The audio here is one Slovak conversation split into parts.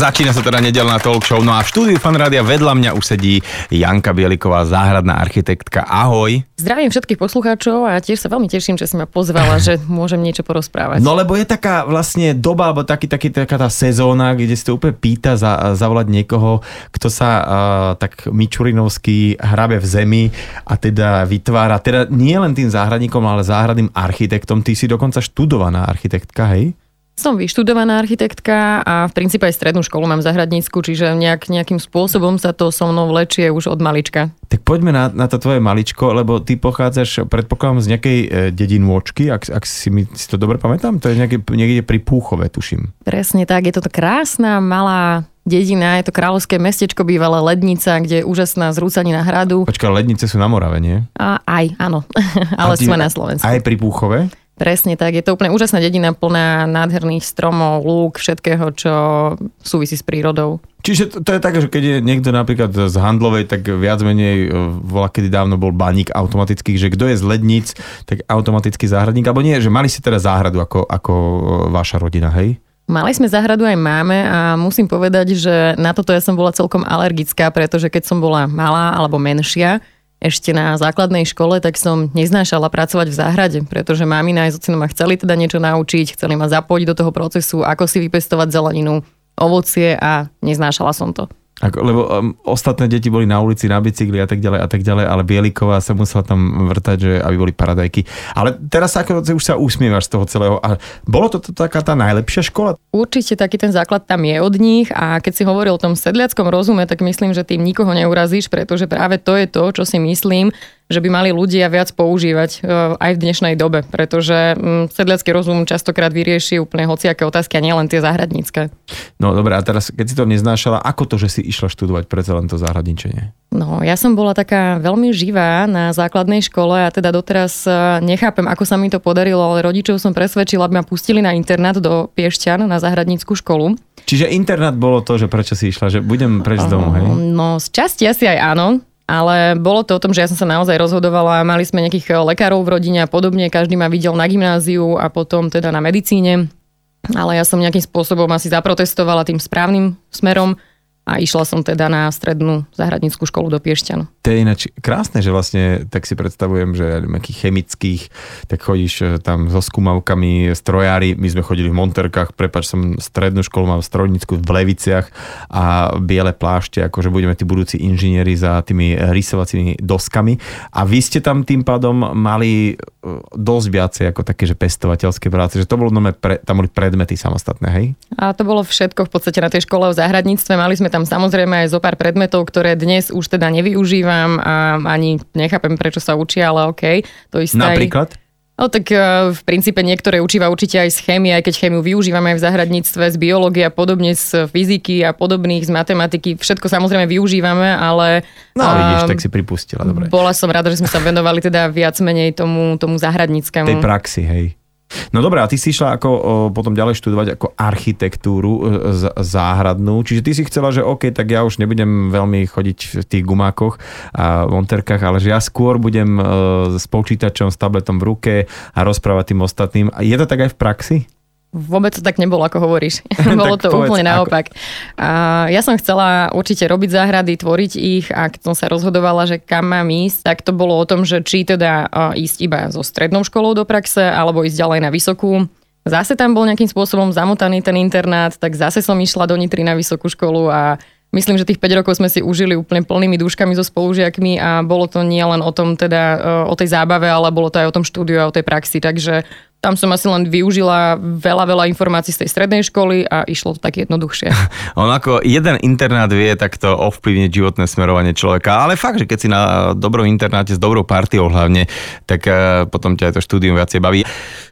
Začína sa teda nedelná talk show. No a v štúdiu Fanrádia vedľa mňa už sedí Janka Bieliková, záhradná architektka. Ahoj. Zdravím všetkých poslucháčov a tiež sa veľmi teším, že si ma pozvala, že môžem niečo porozprávať. No lebo je taká vlastne doba, alebo taký, taký, taká tá sezóna, kde si to úplne pýta za, zavolať niekoho, kto sa uh, tak mičurinovský hrabe v zemi a teda vytvára, teda nie len tým záhradníkom, ale záhradným architektom. Ty si dokonca študovaná architektka, hej? Som vyštudovaná architektka a v princípe aj strednú školu mám zahradnícku, čiže nejak, nejakým spôsobom sa to so mnou vlečie už od malička. Tak poďme na, na to tvoje maličko, lebo ty pochádzaš, predpokladám, z nejakej e, dedinôčky, ak, ak si, mi, si to dobre pamätám, to je nejaké, niekde pri Púchove, tuším. Presne tak, je to krásna, malá dedina, je to kráľovské mestečko, bývalá Lednica, kde je úžasná zrúcanina hradu. Počkaj, Lednice sú na Morave, nie? A, aj, áno, ale sme na Slovensku. Aj pri Púchove? Presne tak, je to úplne úžasná dedina plná nádherných stromov, lúk, všetkého, čo súvisí s prírodou. Čiže to, to je tak, že keď je niekto napríklad z Handlovej, tak viac menej e, bola, kedy dávno bol baník automatický, že kto je z Lednic, tak automaticky záhradník, alebo nie, že mali si teda záhradu ako, ako e, vaša rodina, hej? Mali sme záhradu aj máme a musím povedať, že na toto ja som bola celkom alergická, pretože keď som bola malá alebo menšia, ešte na základnej škole, tak som neznášala pracovať v záhrade, pretože mamina aj s ma chceli teda niečo naučiť, chceli ma zapojiť do toho procesu, ako si vypestovať zeleninu, ovocie a neznášala som to. Ako, lebo um, ostatné deti boli na ulici, na bicykli a tak ďalej a tak ďalej, ale Bieliková sa musela tam vrtať, že aby boli paradajky. Ale teraz ako už sa usmievaš z toho celého. A bolo to, to taká tá najlepšia škola? Určite taký ten základ tam je od nich a keď si hovoril o tom sedliackom rozume, tak myslím, že tým nikoho neurazíš, pretože práve to je to, čo si myslím, že by mali ľudia viac používať e, aj v dnešnej dobe, pretože mm, sedliacký rozum častokrát vyrieši úplne hociaké otázky a nielen tie záhradnícke. No dobré, a teraz keď si to neznášala, ako to, že si išla študovať predsa len to záhradničenie? No, ja som bola taká veľmi živá na základnej škole a teda doteraz e, nechápem, ako sa mi to podarilo, ale rodičov som presvedčila, aby ma pustili na internát do Piešťan na záhradníckú školu. Čiže internát bolo to, že prečo si išla, že budem prejsť z domu, hej? No, z časti asi aj áno ale bolo to o tom, že ja som sa naozaj rozhodovala, mali sme nejakých eh, lekárov v rodine a podobne, každý ma videl na gymnáziu a potom teda na medicíne, ale ja som nejakým spôsobom asi zaprotestovala tým správnym smerom a išla som teda na strednú zahradnickú školu do Piešťan. To je ináč krásne, že vlastne tak si predstavujem, že nejakých chemických, tak chodíš eh, tam so skúmavkami, strojári, my sme chodili v Monterkách, prepač som strednú školu, mám strojnícku v Leviciach a biele plášte, akože budeme tí budúci inžinieri za tými rysovacími doskami a vy ste tam tým pádom mali eh, dosť viacej ako také, že pestovateľské práce, že to bolo pre, tam boli predmety samostatné, hej? A to bolo všetko v podstate na tej škole o záhradníctve, mali sme tam tam samozrejme aj zo pár predmetov, ktoré dnes už teda nevyužívam a ani nechápem, prečo sa učia, ale OK. To isté Napríklad? Aj... No tak e, v princípe niektoré učíva určite aj z chémie, aj keď chémiu využívame aj v zahradníctve, z biológie a podobne, z fyziky a podobných, z matematiky. Všetko samozrejme využívame, ale... No vidíš, tak si pripustila, dobre. Bola som rada, že sme sa venovali teda viac menej tomu, tomu zahradníckému. Tej praxi, hej. No dobré, a ty si išla ako potom ďalej študovať ako architektúru e, záhradnú, čiže ty si chcela, že OK, tak ja už nebudem veľmi chodiť v tých gumákoch a monterkách, ale že ja skôr budem e, s počítačom, s tabletom v ruke a rozprávať tým ostatným. Je to tak aj v praxi? Vôbec to tak nebolo, ako hovoríš. Bolo to povedz, úplne naopak. A ja som chcela určite robiť záhrady, tvoriť ich a keď som sa rozhodovala, že kam mám ísť, tak to bolo o tom, že či teda ísť iba so strednou školou do praxe, alebo ísť ďalej na vysokú. Zase tam bol nejakým spôsobom zamotaný ten internát, tak zase som išla do Nitry na vysokú školu a myslím, že tých 5 rokov sme si užili úplne plnými dúškami so spolužiakmi a bolo to nie len o tom teda o tej zábave, ale bolo to aj o tom štúdiu a o tej praxi, takže tam som asi len využila veľa, veľa informácií z tej strednej školy a išlo to tak jednoduchšie. On ako jeden internát vie takto ovplyvniť životné smerovanie človeka, ale fakt, že keď si na dobrom internáte s dobrou partiou hlavne, tak eh, potom ťa to štúdium viacej baví.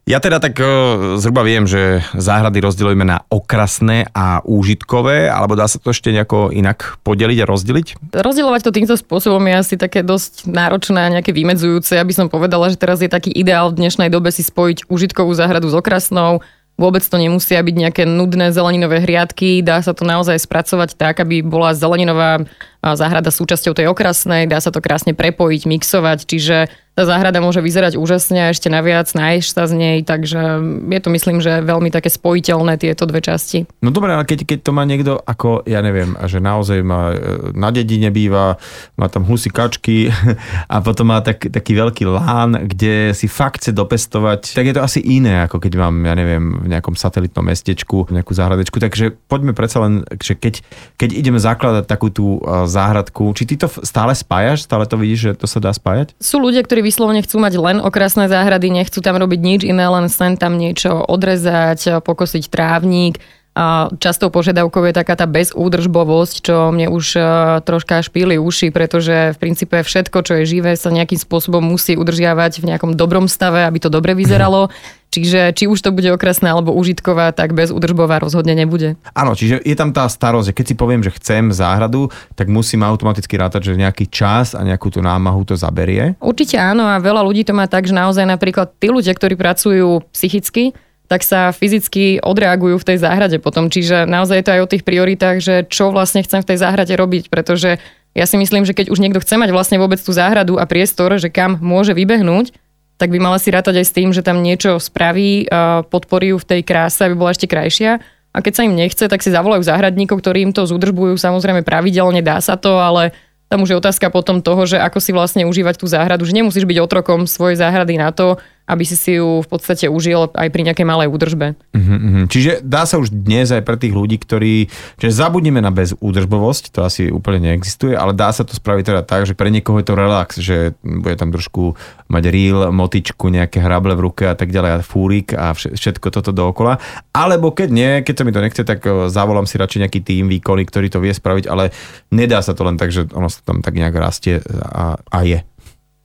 Ja teda tak eh, zhruba viem, že záhrady rozdeľujeme na okrasné a úžitkové, alebo dá sa to ešte nejako inak podeliť a rozdeliť? Rozdielovať to týmto spôsobom je asi také dosť náročné a nejaké vymedzujúce. Aby som povedala, že teraz je taký ideál v dnešnej dobe si spojiť užitkovú záhradu s okrasnou. Vôbec to nemusia byť nejaké nudné zeleninové hriadky, dá sa to naozaj spracovať tak, aby bola zeleninová záhrada súčasťou tej okrasnej, dá sa to krásne prepojiť, mixovať, čiže tá záhrada môže vyzerať úžasne ešte naviac nájsť sa z nej, takže je to myslím, že veľmi také spojiteľné tieto dve časti. No dobré, ale keď, keď to má niekto ako, ja neviem, že naozaj má e, na dedine býva, má tam husy kačky a potom má tak, taký veľký lán, kde si fakt chce dopestovať, tak je to asi iné, ako keď mám, ja neviem, v nejakom satelitnom mestečku, nejakú záhradečku. Takže poďme predsa len, že keď, keď ideme zakladať takú tú záhradku, či ty to stále spájaš, stále to vidíš, že to sa dá spájať? Sú ľudia, ktorí vyslovene chcú mať len okrasné záhrady, nechcú tam robiť nič iné, len sen tam niečo odrezať, pokosiť trávnik. A častou požiadavkou je taká tá bezúdržbovosť, čo mne už e, troška špíli uši, pretože v princípe všetko, čo je živé, sa nejakým spôsobom musí udržiavať v nejakom dobrom stave, aby to dobre vyzeralo. Čiže či už to bude okrasná alebo užitková, tak bez udržbová rozhodne nebude. Áno, čiže je tam tá starosť, že keď si poviem, že chcem záhradu, tak musím automaticky rátať, že nejaký čas a nejakú tú námahu to zaberie. Určite áno a veľa ľudí to má tak, že naozaj napríklad tí ľudia, ktorí pracujú psychicky, tak sa fyzicky odreagujú v tej záhrade potom. Čiže naozaj je to aj o tých prioritách, že čo vlastne chcem v tej záhrade robiť, pretože ja si myslím, že keď už niekto chce mať vlastne vôbec tú záhradu a priestor, že kam môže vybehnúť, tak by mala si rátať aj s tým, že tam niečo spraví, podporí ju v tej kráse, aby bola ešte krajšia. A keď sa im nechce, tak si zavolajú záhradníkov, ktorí im to zúdržbujú samozrejme pravidelne, dá sa to, ale tam už je otázka potom toho, že ako si vlastne užívať tú záhradu, že nemusíš byť otrokom svojej záhrady na to, aby si si ju v podstate užil aj pri nejakej malej údržbe. Uh-huh, Čiže dá sa už dnes aj pre tých ľudí, ktorí, že zabudneme na bezúdržbovosť, to asi úplne neexistuje, ale dá sa to spraviť teda tak, že pre niekoho je to relax, že bude tam trošku mať reel, motičku, nejaké hrable v ruke a tak ďalej a fúrik a všetko toto dookola. Alebo keď nie, keď sa mi to nechce, tak zavolám si radšej nejaký tým výkony, ktorý to vie spraviť, ale nedá sa to len tak, že ono sa tam tak nejak rastie a, a je.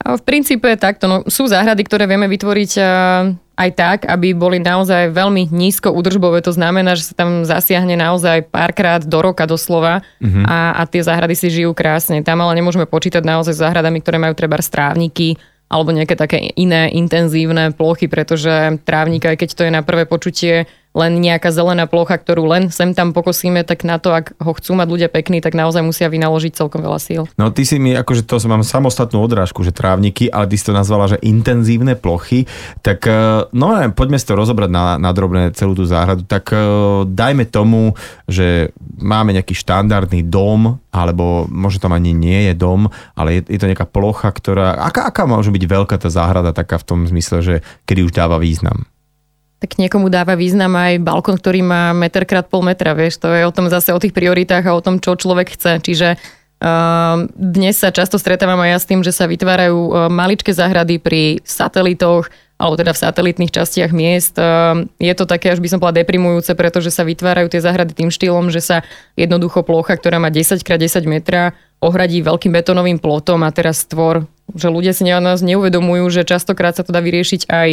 V princípe takto. No, sú záhrady, ktoré vieme vytvoriť eh, aj tak, aby boli naozaj veľmi nízko udržbové. To znamená, že sa tam zasiahne naozaj párkrát do roka doslova uh-huh. a, a tie záhrady si žijú krásne. Tam ale nemôžeme počítať naozaj s záhradami, ktoré majú treba strávniky alebo nejaké také iné intenzívne plochy, pretože trávnik, aj keď to je na prvé počutie len nejaká zelená plocha, ktorú len sem tam pokosíme, tak na to, ak ho chcú mať ľudia pekný, tak naozaj musia vynaložiť celkom veľa síl. No ty si mi, akože to mám samostatnú odrážku, že trávniky, ale ty si to nazvala, že intenzívne plochy, tak e, no poďme si to rozobrať na, na drobné celú tú záhradu, tak e, dajme tomu, že máme nejaký štandardný dom, alebo možno tam ani nie je dom, ale je, je to nejaká plocha, ktorá, aká, aká môže byť veľká tá záhrada, taká v tom zmysle, že kedy už dáva význam? Tak niekomu dáva význam aj balkón, ktorý má meter krát pol metra, vieš, to je o tom zase o tých prioritách a o tom, čo človek chce. Čiže uh, dnes sa často stretávam aj ja s tým, že sa vytvárajú uh, maličké záhrady pri satelitoch, alebo teda v satelitných častiach miest. Uh, je to také, až by som bola deprimujúce, pretože sa vytvárajú tie záhrady tým štýlom, že sa jednoducho plocha, ktorá má 10 x 10 metra, ohradí veľkým betónovým plotom a teraz stvor, že ľudia si nás neuvedomujú, že častokrát sa to dá vyriešiť aj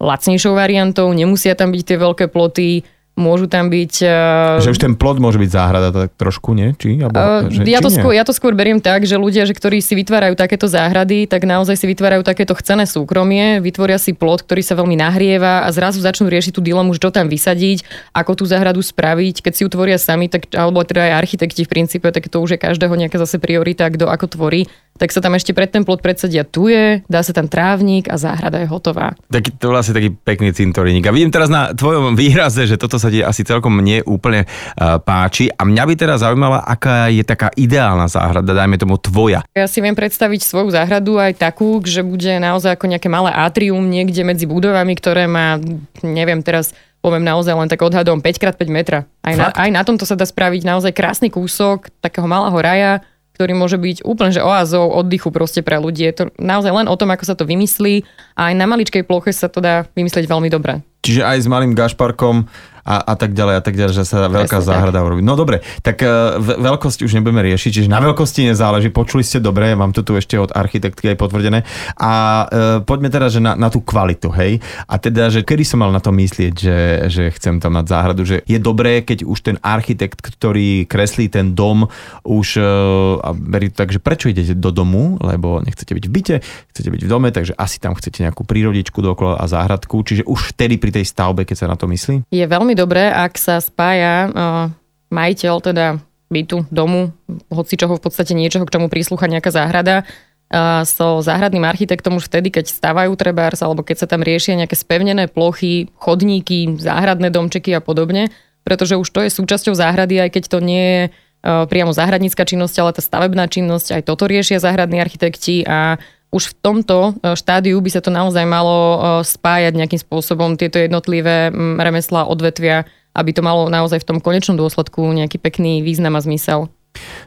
lacnejšou variantou, nemusia tam byť tie veľké ploty, môžu tam byť... Uh, že už ten plot môže byť záhrada tak trošku, nie? Či? Abo, uh, že, ja, to skôr, ja to skôr beriem tak, že ľudia, že ktorí si vytvárajú takéto záhrady, tak naozaj si vytvárajú takéto chcené súkromie, vytvoria si plot, ktorý sa veľmi nahrieva a zrazu začnú riešiť tú dilemu, čo tam vysadiť, ako tú záhradu spraviť. Keď si ju tvoria sami, tak, alebo teda aj architekti v princípe, tak to už je každého nejaká zase priorita, kto ako tvorí tak sa tam ešte pred ten plot predsadia tuje, dá sa tam trávnik a záhrada je hotová. Taký, to vlastne taký pekný cintorínik. A vidím teraz na tvojom výraze, že toto sa ti asi celkom mne úplne uh, páči. A mňa by teraz zaujímala, aká je taká ideálna záhrada, dajme tomu tvoja. Ja si viem predstaviť svoju záhradu aj takú, že bude naozaj ako nejaké malé atrium niekde medzi budovami, ktoré má, neviem teraz, poviem naozaj len tak odhadom 5x5 metra. Aj na, aj na tomto sa dá spraviť naozaj krásny kúsok takého malého raja, ktorý môže byť úplne že oázou oddychu proste pre ľudí. Je to naozaj len o tom, ako sa to vymyslí a aj na maličkej ploche sa to dá vymyslieť veľmi dobre. Čiže aj s malým gašparkom a, a tak ďalej a tak ďalej, že sa veľká Presne záhrada urobí. No dobre, tak uh, veľkosť už nebudeme riešiť, čiže na veľkosti nezáleží, počuli ste dobre, mám to tu ešte od architektky aj potvrdené. A uh, poďme teda, že na, na tú kvalitu, hej. A teda, že kedy som mal na to myslieť, že, že chcem tam mať záhradu, že je dobré, keď už ten architekt, ktorý kreslí ten dom, už uh, a berí to tak, že prečo idete do domu, lebo nechcete byť v byte, chcete byť v dome, takže asi tam chcete nejakú prírodičku dokola a záhradku, čiže už vtedy pri tej stavbe, keď sa na to myslí? Je veľmi veľmi dobré, ak sa spája majiteľ, teda bytu, domu, hoci čoho v podstate niečoho, k čomu príslucha nejaká záhrada, so záhradným architektom už vtedy, keď stávajú trebárs, alebo keď sa tam riešia nejaké spevnené plochy, chodníky, záhradné domčeky a podobne, pretože už to je súčasťou záhrady, aj keď to nie je priamo záhradnícka činnosť, ale tá stavebná činnosť, aj toto riešia záhradní architekti a už v tomto štádiu by sa to naozaj malo spájať nejakým spôsobom tieto jednotlivé remeslá, odvetvia, aby to malo naozaj v tom konečnom dôsledku nejaký pekný význam a zmysel.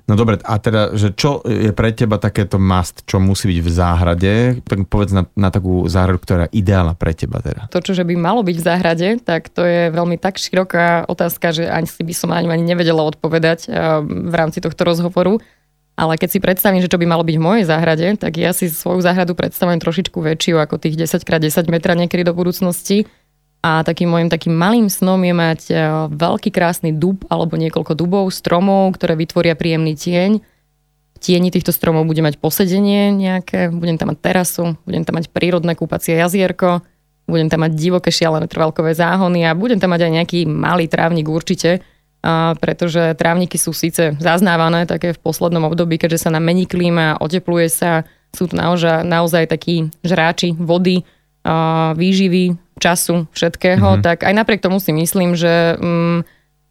No dobre, a teda, že čo je pre teba takéto must, čo musí byť v záhrade, tak povedz na, na takú záhradu, ktorá je ideálna pre teba teda. To, čo že by malo byť v záhrade, tak to je veľmi tak široká otázka, že ani si by som ani, ani nevedela odpovedať eh, v rámci tohto rozhovoru. Ale keď si predstavím, že čo by malo byť v mojej záhrade, tak ja si svoju záhradu predstavujem trošičku väčšiu ako tých 10x10 metra niekedy do budúcnosti a takým môjim takým malým snom je mať e, veľký krásny dub alebo niekoľko dubov, stromov, ktoré vytvoria príjemný tieň. V tieni týchto stromov budem mať posedenie nejaké, budem tam mať terasu, budem tam mať prírodné kúpacie jazierko, budem tam mať divoké šialené trvalkové záhony a budem tam mať aj nejaký malý trávnik určite, a pretože trávniky sú síce zaznávané také v poslednom období, keďže sa nám mení klíma, otepluje sa, sú to naozaj, naozaj takí žráči vody, výživy, času, všetkého, mm-hmm. tak aj napriek tomu si myslím, že um,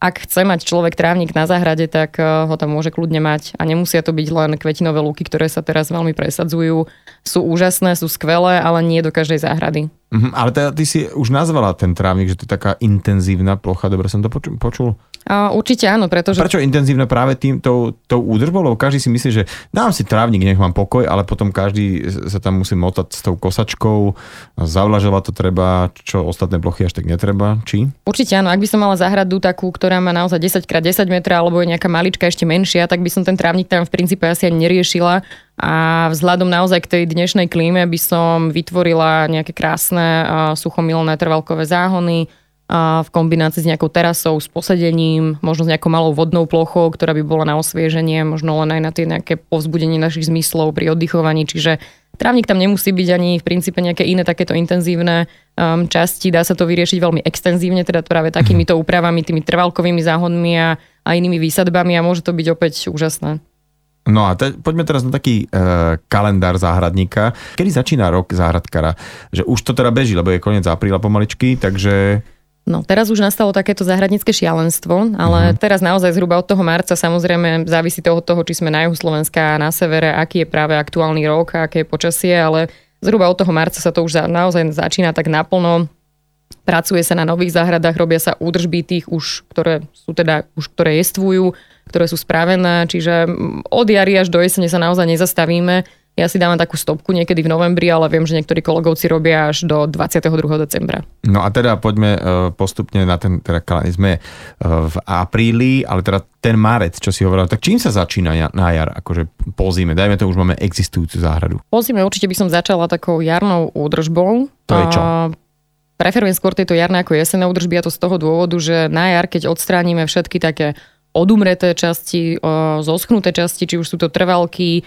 ak chce mať človek trávnik na záhrade, tak uh, ho tam môže kľudne mať a nemusia to byť len kvetinové lúky, ktoré sa teraz veľmi presadzujú. Sú úžasné, sú skvelé, ale nie do každej záhrady. Mm-hmm, ale teda ty si už nazvala ten trávnik, že to je taká intenzívna plocha, dobre som to počul? A určite áno, pretože... Prečo intenzívne práve tým, tou, tou údržbou? Lebo každý si myslí, že dám si trávnik, nech mám pokoj, ale potom každý sa tam musí motať s tou kosačkou, zavlažovať to treba, čo ostatné plochy až tak netreba, či? Určite áno, ak by som mala záhradu takú, ktorá má naozaj 10x10 metra, alebo je nejaká malička ešte menšia, tak by som ten trávnik tam v princípe asi ani neriešila a vzhľadom naozaj k tej dnešnej klíme by som vytvorila nejaké krásne suchomilné trvalkové záhony, v kombinácii s nejakou terasou, s posedením, možno s nejakou malou vodnou plochou, ktorá by bola na osvieženie, možno len aj na tie nejaké povzbudenie našich zmyslov pri oddychovaní. Čiže trávnik tam nemusí byť ani v princípe nejaké iné takéto intenzívne um, časti. Dá sa to vyriešiť veľmi extenzívne, teda práve takýmito úpravami, tými trvalkovými záhodmi a, a inými výsadbami a môže to byť opäť úžasné. No a te, poďme teraz na taký e, kalendár záhradníka. Kedy začína rok záhradkara? Že už to teda beží, lebo je koniec apríla pomaličky, takže No teraz už nastalo takéto záhradnícke šialenstvo, ale uh-huh. teraz naozaj zhruba od toho marca samozrejme závisí to od toho, či sme na juhu Slovenska a na severe, aký je práve aktuálny rok aké je počasie, ale zhruba od toho marca sa to už naozaj začína tak naplno. Pracuje sa na nových záhradách, robia sa údržby tých už, ktoré sú teda, už ktoré jestvujú, ktoré sú spravené, čiže od jary až do jesene sa naozaj nezastavíme ja si dávam takú stopku niekedy v novembri, ale viem, že niektorí kolegovci robia až do 22. decembra. No a teda poďme e, postupne na ten, teda sme e, v apríli, ale teda ten marec, čo si hovoril, tak čím sa začína na jar, akože po zime? Dajme to, už máme existujúcu záhradu. Po zime určite by som začala takou jarnou údržbou. To je čo? preferujem skôr tieto jarné ako jesenné údržby a to z toho dôvodu, že na jar, keď odstránime všetky také odumreté časti, zoschnuté časti, či už sú to trvalky,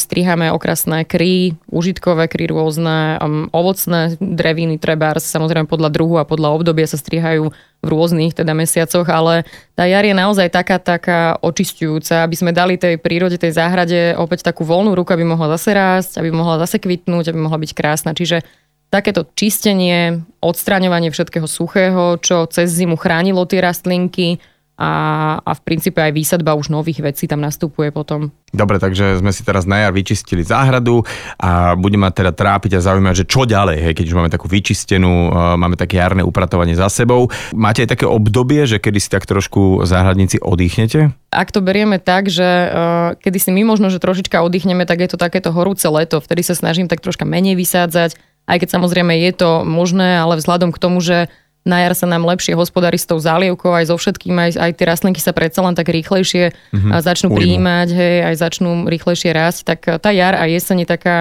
strihame okrasné kry, užitkové kry rôzne, um, ovocné dreviny trebárs, samozrejme podľa druhu a podľa obdobia sa strihajú v rôznych teda mesiacoch, ale tá jar je naozaj taká, taká očistujúca, aby sme dali tej prírode, tej záhrade opäť takú voľnú ruku, aby mohla zase rásť, aby mohla zase kvitnúť, aby mohla byť krásna. Čiže takéto čistenie, odstraňovanie všetkého suchého, čo cez zimu chránilo tie rastlinky, a, a v princípe aj výsadba už nových vecí tam nastupuje potom. Dobre, takže sme si teraz na jar vyčistili záhradu a budeme ma teda trápiť a zaujímať, že čo ďalej, hej, keď už máme takú vyčistenú, máme také jarné upratovanie za sebou. Máte aj také obdobie, že kedy si tak trošku záhradníci oddychnete? Ak to berieme tak, že uh, kedy si my možno, že trošička oddychneme, tak je to takéto horúce leto, vtedy sa snažím tak troška menej vysádzať, aj keď samozrejme je to možné, ale vzhľadom k tomu, že na jar sa nám lepšie hospodári s tou zálievkou, aj so všetkým, aj, aj tie rastlinky sa predsa len tak rýchlejšie mm-hmm. začnú Ujmu. prijímať, hej, aj začnú rýchlejšie rásť, tak tá jar a jeseň je taká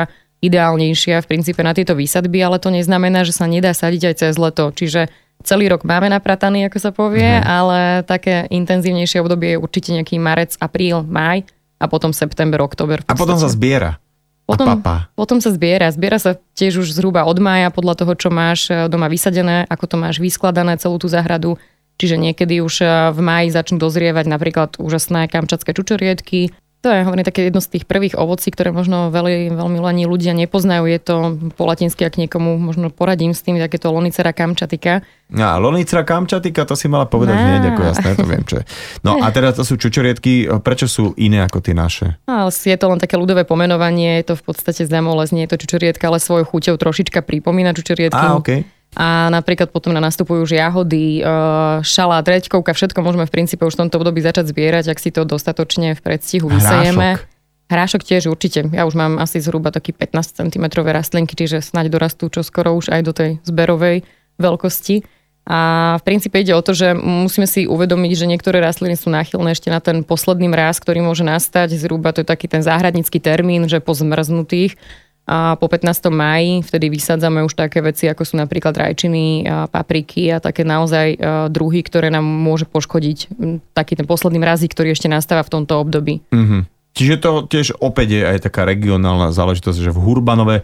ideálnejšia v princípe na tieto výsadby, ale to neznamená, že sa nedá sadiť aj cez leto. Čiže celý rok máme naprataný, ako sa povie, mm-hmm. ale také intenzívnejšie obdobie je určite nejaký marec, apríl, maj a potom september, október. A potom sa zbiera. Potom, papa. potom sa zbiera. Zbiera sa tiež už zhruba od mája podľa toho, čo máš e, doma vysadené, ako to máš vyskladané, celú tú záhradu. Čiže niekedy už v máji začnú dozrievať napríklad úžasné kamčatské čučoriedky, to je hovorím také jedno z tých prvých ovocí, ktoré možno veľmi, veľmi len ľudia nepoznajú. Je to po latinsky, ak niekomu možno poradím s tým, je to lonicera kamčatika. A lonicera kamčatika, to si mala povedať hneď, ako jasné, to viem, čo je. No a teraz to sú čučoriedky, prečo sú iné ako tie naše? No, je to len také ľudové pomenovanie, je to v podstate zamolez, nie je to čučoriedka, ale svojou chuťou trošička pripomína čučoriedky. A, okay a napríklad potom na nastupujú už jahody, e, šalát, reďkovka, všetko môžeme v princípe už v tomto období začať zbierať, ak si to dostatočne v predstihu vysejeme. Hrášok tiež určite. Ja už mám asi zhruba taký 15 cm rastlinky, čiže snáď dorastú čo skoro už aj do tej zberovej veľkosti. A v princípe ide o to, že musíme si uvedomiť, že niektoré rastliny sú náchylné ešte na ten posledný mráz, ktorý môže nastať. Zhruba to je taký ten záhradnícky termín, že po zmrznutých a po 15. máji vtedy vysádzame už také veci, ako sú napríklad rajčiny, papriky a také naozaj druhy, ktoré nám môže poškodiť taký ten posledný mrazík, ktorý ešte nastáva v tomto období. Mm-hmm. Čiže to tiež opäť je aj taká regionálna záležitosť, že v Hurbanové, e,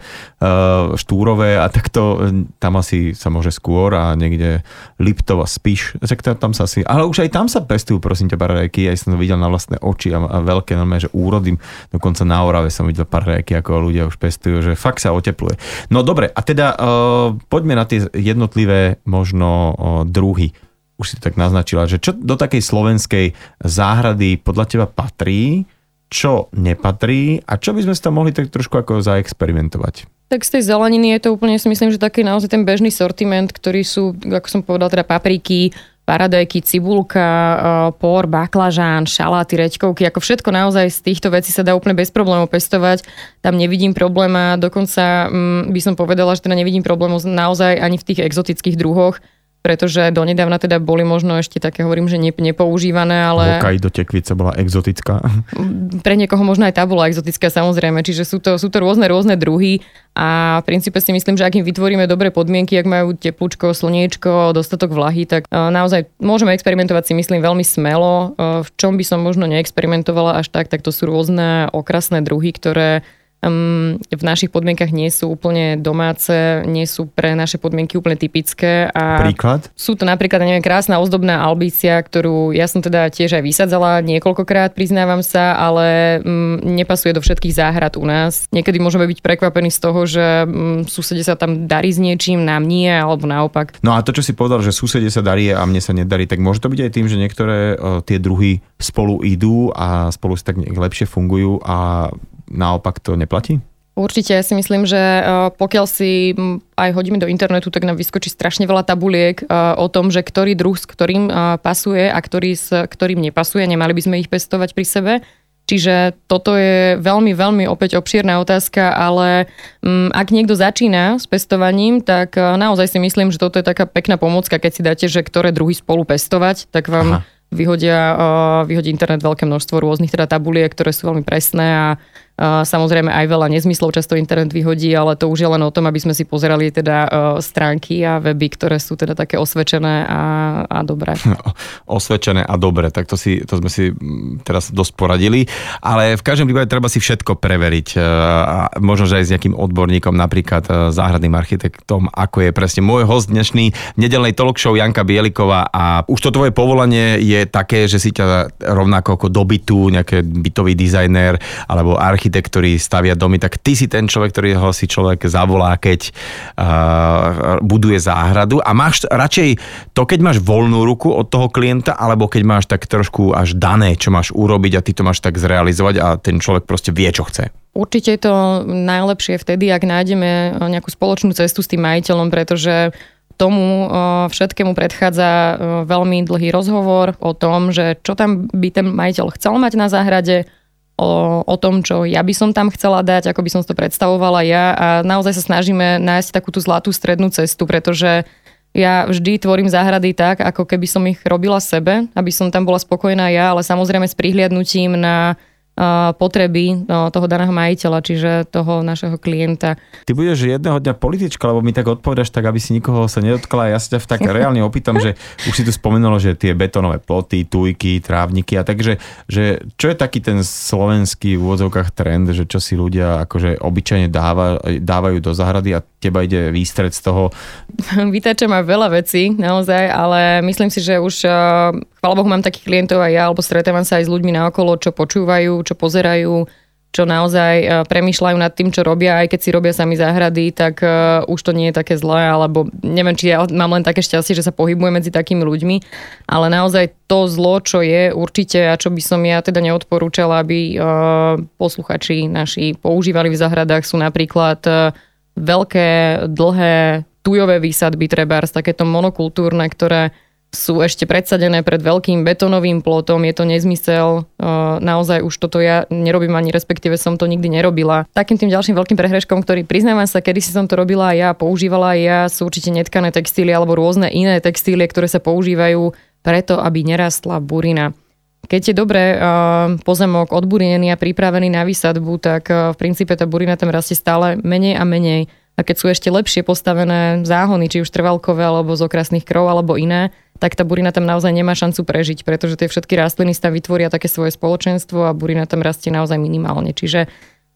Štúrové a takto e, tam asi sa môže skôr a niekde Liptov a Spiš, tam sa asi, ale už aj tam sa pestujú prosím ťa paradajky, aj som to videl na vlastné oči a, a veľké, normálne, že úrody, dokonca na Orave som videl paradajky, ako ľudia už pestujú, že fakt sa otepluje. No dobre, a teda uh, poďme na tie jednotlivé možno uh, druhy. Už si to tak naznačila, že čo do takej slovenskej záhrady podľa teba patrí, čo nepatrí a čo by sme tam mohli tak trošku ako zaexperimentovať? Tak z tej zeleniny je to úplne, si myslím, že taký naozaj ten bežný sortiment, ktorý sú, ako som povedal, teda papriky, paradajky, cibulka, eh, por, baklažán, šaláty, reďkovky, ako všetko naozaj z týchto vecí sa dá úplne bez problémov pestovať. Tam nevidím probléma, dokonca mm, by som povedala, že teda nevidím problémov naozaj ani v tých exotických druhoch, pretože donedávna teda boli možno ešte také, hovorím, že nepoužívané, ale... do tekvice bola exotická. Pre niekoho možno aj tá bola exotická, samozrejme, čiže sú to, sú to rôzne, rôzne druhy a v princípe si myslím, že ak im vytvoríme dobré podmienky, ak majú teplúčko, slniečko, dostatok vlahy, tak e, naozaj môžeme experimentovať si myslím veľmi smelo. E, v čom by som možno neexperimentovala až tak, tak to sú rôzne okrasné druhy, ktoré v našich podmienkach nie sú úplne domáce, nie sú pre naše podmienky úplne typické. A Príklad? Sú to napríklad, neviem, krásna ozdobná albícia, ktorú ja som teda tiež aj vysadzala niekoľkokrát, priznávam sa, ale um, nepasuje do všetkých záhrad u nás. Niekedy môžeme byť prekvapení z toho, že um, susede sa tam darí s niečím, nám nie, alebo naopak. No a to, čo si povedal, že susede sa darí a mne sa nedarí, tak môže to byť aj tým, že niektoré tie druhy spolu idú a spolu si tak lepšie fungujú a naopak to neplatí? Určite, ja si myslím, že e, pokiaľ si aj hodíme do internetu, tak nám vyskočí strašne veľa tabuliek e, o tom, že ktorý druh s ktorým e, pasuje a ktorý s ktorým nepasuje. Nemali by sme ich pestovať pri sebe. Čiže toto je veľmi, veľmi opäť obšírna otázka, ale ak niekto začína s pestovaním, tak naozaj si myslím, že toto je taká pekná pomocka, keď si dáte, že ktoré druhy spolu pestovať, tak vám Aha. vyhodia, vyhodí internet veľké množstvo rôznych teda tabuliek, ktoré sú veľmi presné a Samozrejme aj veľa nezmyslov často internet vyhodí, ale to už je len o tom, aby sme si pozerali teda e, stránky a weby, ktoré sú teda také osvedčené a, a dobré. Osvedčené a dobré, tak to, si, to sme si teraz dosť poradili, ale v každom prípade treba si všetko preveriť. E, možno, že aj s nejakým odborníkom, napríklad e, záhradným architektom, ako je presne môj host dnešný nedelnej talk show Janka Bieliková a už to tvoje povolanie je také, že si ťa rovnako ako dobytu, nejaký bytový dizajner alebo architekt architekt, ktorý stavia domy, tak ty si ten človek, ktorý ho si človek zavolá, keď uh, buduje záhradu a máš radšej to, keď máš voľnú ruku od toho klienta, alebo keď máš tak trošku až dané, čo máš urobiť a ty to máš tak zrealizovať a ten človek proste vie, čo chce. Určite je to najlepšie vtedy, ak nájdeme nejakú spoločnú cestu s tým majiteľom, pretože tomu všetkému predchádza veľmi dlhý rozhovor o tom, že čo tam by ten majiteľ chcel mať na záhrade, o, o tom, čo ja by som tam chcela dať, ako by som to predstavovala ja. A naozaj sa snažíme nájsť takú tú zlatú strednú cestu, pretože ja vždy tvorím záhrady tak, ako keby som ich robila sebe, aby som tam bola spokojná ja, ale samozrejme s prihliadnutím na potreby no, toho daného majiteľa, čiže toho našeho klienta. Ty budeš jedného dňa politička, lebo mi tak odpovedaš tak, aby si nikoho sa nedotkla. Ja sa ťa tak reálne opýtam, že už si tu spomenulo, že tie betonové ploty, tujky, trávniky a takže, že čo je taký ten slovenský v úvodzovkách trend, že čo si ľudia akože obyčajne dáva, dávajú do zahrady a teba ide výstred z toho? Vytača má veľa vecí, naozaj, ale myslím si, že už chvála Bohu mám takých klientov aj ja, alebo stretávam sa aj s ľuďmi naokolo, čo počúvajú, čo pozerajú, čo naozaj e, premýšľajú nad tým, čo robia, aj keď si robia sami záhrady, tak uh, už to nie je také zlé, alebo neviem, či ja mám len také šťastie, že sa pohybujem medzi takými ľuďmi, ale naozaj to zlo, čo je určite a čo by som ja teda neodporúčala, aby uh, posluchači naši používali v záhradách, sú napríklad veľké, dlhé tujové výsadby, treba takéto monokultúrne, ktoré sú ešte predsadené pred veľkým betonovým plotom, je to nezmysel, naozaj už toto ja nerobím ani respektíve som to nikdy nerobila. Takým tým ďalším veľkým prehreškom, ktorý priznávam sa, kedy si som to robila ja, používala ja, sú určite netkané textílie alebo rôzne iné textílie, ktoré sa používajú preto, aby nerastla burina. Keď je dobre pozemok odburinený a pripravený na výsadbu, tak v princípe tá burina tam rastie stále menej a menej. A keď sú ešte lepšie postavené záhony, či už trvalkové, alebo z okrasných krov, alebo iné, tak tá burina tam naozaj nemá šancu prežiť, pretože tie všetky rastliny sa vytvoria také svoje spoločenstvo a burina tam rastie naozaj minimálne. Čiže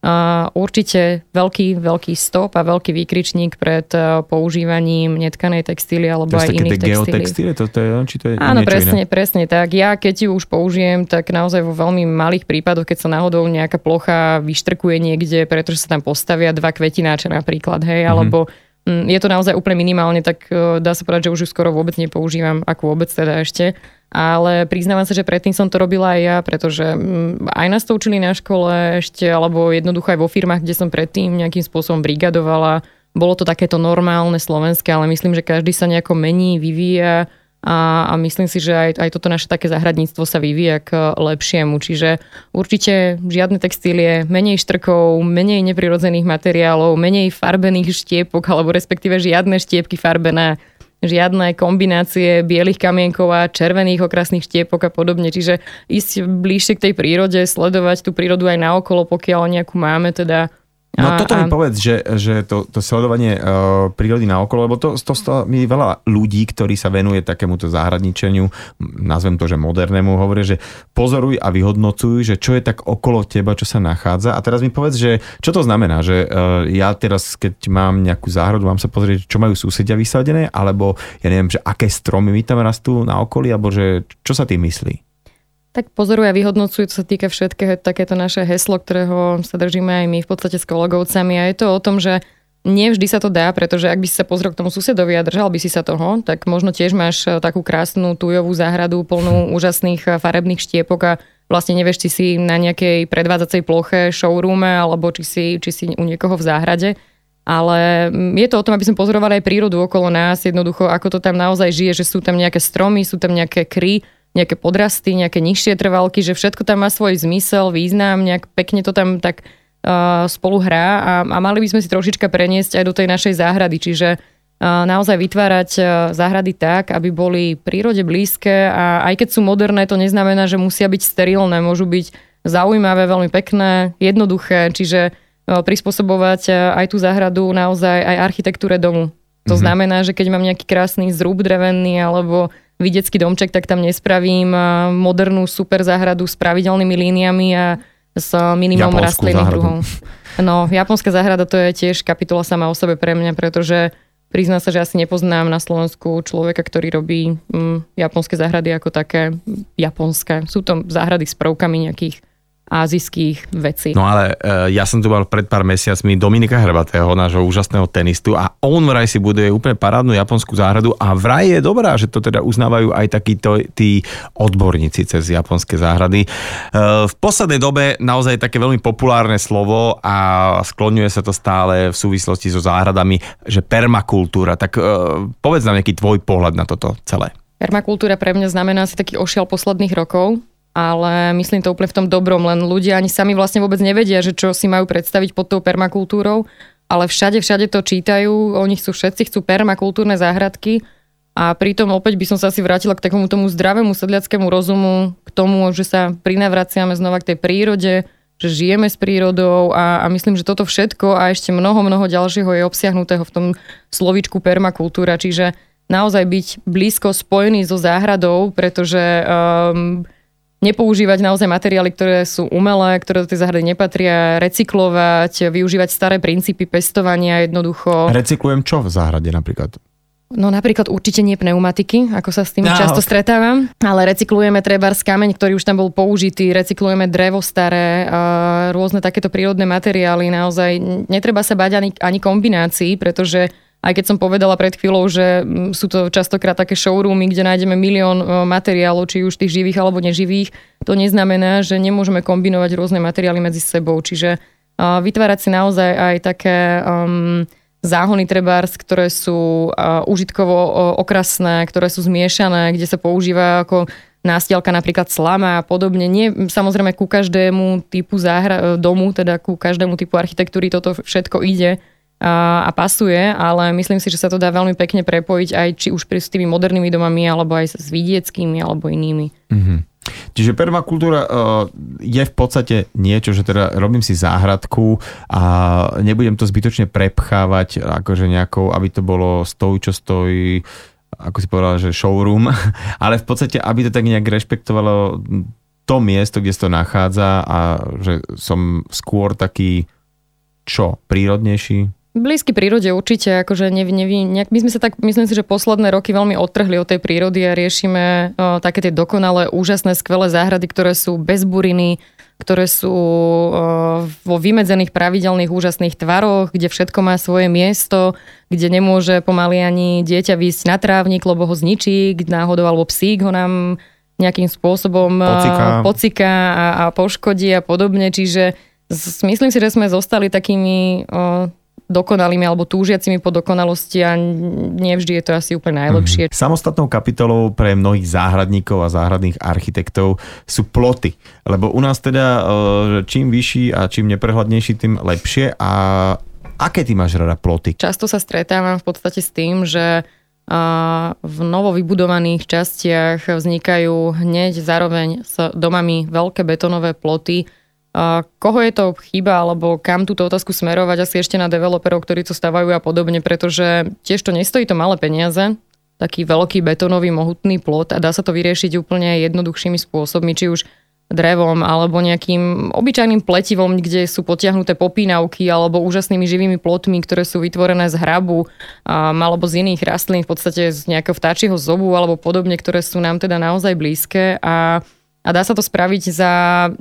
Uh, určite veľký, veľký stop a veľký výkričník pred uh, používaním netkanej textílie alebo to aj iných textílií. To, to je, či to je Áno, presne, iné? presne tak. Ja keď ju už použijem, tak naozaj vo veľmi malých prípadoch, keď sa náhodou nejaká plocha vyštrkuje niekde, pretože sa tam postavia dva kvetináče napríklad, hej, mm-hmm. alebo je to naozaj úplne minimálne, tak e, dá sa povedať, že už ju skoro vôbec nepoužívam, ako vôbec teda ešte. Ale priznávam sa, že predtým som to robila aj ja, pretože mm, aj nás to učili na škole ešte, alebo jednoducho aj vo firmách, kde som predtým nejakým spôsobom brigadovala. Bolo to takéto normálne slovenské, ale myslím, že každý sa nejako mení, vyvíja a, a myslím si, že aj, aj toto naše také zahradníctvo sa vyvíja k lepšiemu. Čiže určite žiadne textílie, menej štrkov, menej neprirodzených materiálov, menej farbených štiepok, alebo respektíve žiadne štiepky farbené žiadne kombinácie bielých kamienkov a červených okrasných štiepok a podobne. Čiže ísť bližšie k tej prírode, sledovať tú prírodu aj naokolo, pokiaľ nejakú máme, teda No a, toto a... mi povedz, že, že to, to sledovanie uh, prírody na okolo, lebo to, to, to mi veľa ľudí, ktorí sa venuje takémuto záhradničeniu, nazvem to, že modernému, hovorí, že pozoruj a vyhodnocuj, že čo je tak okolo teba, čo sa nachádza. A teraz mi povedz, že čo to znamená, že uh, ja teraz, keď mám nejakú záhradu, mám sa pozrieť, čo majú susedia vysadené, alebo ja neviem, že aké stromy mi tam rastú na okolí, alebo že čo sa tým myslí? Tak pozoruje a vyhodnocuje, čo sa týka všetkého, takéto naše heslo, ktorého sa držíme aj my v podstate s kolegovcami. A je to o tom, že Nevždy sa to dá, pretože ak by si sa pozrel k tomu susedovi a držal by si sa toho, tak možno tiež máš e, takú krásnu tujovú záhradu plnú úžasných e, farebných štiepok a vlastne nevieš, či si na nejakej predvádzacej ploche, showroome alebo či si, či si u niekoho v záhrade. Ale je to o tom, aby sme pozorovali aj prírodu okolo nás, jednoducho, ako to tam naozaj žije, že sú tam nejaké stromy, sú tam nejaké kry, nejaké podrasty, nejaké nižšie trvalky, že všetko tam má svoj zmysel, význam, nejak pekne to tam tak uh, spolu hrá a, a mali by sme si trošička preniesť aj do tej našej záhrady, čiže uh, naozaj vytvárať uh, záhrady tak, aby boli prírode blízke a aj keď sú moderné, to neznamená, že musia byť sterilné, môžu byť zaujímavé, veľmi pekné, jednoduché, čiže prispôsobovať aj tú záhradu naozaj aj architektúre domu. To mm-hmm. znamená, že keď mám nejaký krásny zrúb drevený alebo videcký domček, tak tam nespravím modernú super záhradu s pravidelnými líniami a s minimum rastlinných druhov. No, japonská záhrada to je tiež kapitola sama o sebe pre mňa, pretože priznám sa, že asi nepoznám na Slovensku človeka, ktorý robí mm, japonské záhrady ako také japonské. Sú to záhrady s prvkami nejakých azijských vecí. No ale e, ja som tu mal pred pár mesiacmi Dominika Hrbatého, nášho úžasného tenistu a on vraj si buduje úplne parádnu japonskú záhradu a vraj je dobrá, že to teda uznávajú aj takíto tí odborníci cez japonské záhrady. E, v poslednej dobe naozaj také veľmi populárne slovo a skloňuje sa to stále v súvislosti so záhradami, že permakultúra. Tak e, povedz nám nejaký tvoj pohľad na toto celé. Permakultúra pre mňa znamená asi taký ošial posledných rokov, ale myslím to úplne v tom dobrom, len ľudia ani sami vlastne vôbec nevedia, že čo si majú predstaviť pod tou permakultúrou, ale všade, všade to čítajú, oni chcú všetci, chcú permakultúrne záhradky. A pritom opäť by som sa asi vrátila k takomu tomu zdravému sedliackému rozumu, k tomu, že sa prinavraciame znova k tej prírode, že žijeme s prírodou a, a myslím, že toto všetko a ešte mnoho, mnoho ďalšieho je obsiahnutého v tom slovičku permakultúra, čiže naozaj byť blízko spojený so záhradou, pretože um, nepoužívať naozaj materiály, ktoré sú umelé, ktoré do tej záhrady nepatria, recyklovať, využívať staré princípy pestovania jednoducho. Recyklujem čo v záhrade napríklad? No napríklad určite nie pneumatiky, ako sa s tým no, často okay. stretávam, ale recyklujeme treba z kameň, ktorý už tam bol použitý, recyklujeme drevo staré, rôzne takéto prírodné materiály, naozaj netreba sa bať ani, ani kombinácií, pretože aj keď som povedala pred chvíľou, že sú to častokrát také showroomy, kde nájdeme milión materiálov, či už tých živých alebo neživých, to neznamená, že nemôžeme kombinovať rôzne materiály medzi sebou. Čiže vytvárať si naozaj aj také um, záhony trebárs, ktoré sú uh, užitkovo uh, okrasné, ktoré sú zmiešané, kde sa používa ako nástielka napríklad slama a podobne. Nie samozrejme ku každému typu záhra, domu, teda ku každému typu architektúry toto všetko ide a, a pasuje, ale myslím si, že sa to dá veľmi pekne prepojiť aj či už s tými modernými domami, alebo aj s vidieckými, alebo inými. Mm-hmm. Čiže permakultúra uh, je v podstate niečo, že teda robím si záhradku a nebudem to zbytočne prepchávať akože nejakou, aby to bolo stoj, čo stojí, ako si povedal, že showroom, ale v podstate, aby to tak nejak rešpektovalo to miesto, kde sa to nachádza a že som skôr taký čo, prírodnejší, Blízky prírode určite, akože neví, neví, nejak, my sme sa tak, myslím si, že posledné roky veľmi odtrhli od tej prírody a riešime o, také tie dokonalé, úžasné, skvelé záhrady, ktoré sú bez buriny, ktoré sú o, vo vymedzených pravidelných úžasných tvaroch, kde všetko má svoje miesto, kde nemôže pomaly ani dieťa výjsť na trávnik, lebo ho zničí, náhodou alebo psík ho nám nejakým spôsobom pociká, pociká a, a poškodí a podobne. Čiže myslím si, že sme zostali takými o, dokonalými alebo túžiacimi po dokonalosti a nevždy je to asi úplne najlepšie. Mm-hmm. Samostatnou kapitolou pre mnohých záhradníkov a záhradných architektov sú ploty, lebo u nás teda e, čím vyšší a čím neprehľadnejší, tým lepšie a aké ty máš rada ploty? Často sa stretávam v podstate s tým, že v novo vybudovaných častiach vznikajú hneď zároveň s domami veľké betonové ploty, Koho je to chyba, alebo kam túto otázku smerovať asi ešte na developerov, ktorí to stavajú a podobne, pretože tiež to nestojí to malé peniaze, taký veľký betónový mohutný plot a dá sa to vyriešiť úplne jednoduchšími spôsobmi, či už drevom alebo nejakým obyčajným pletivom, kde sú potiahnuté popínavky alebo úžasnými živými plotmi, ktoré sú vytvorené z hrabu um, alebo z iných rastlín, v podstate z nejakého vtáčieho zobu alebo podobne, ktoré sú nám teda naozaj blízke. A a dá sa to spraviť za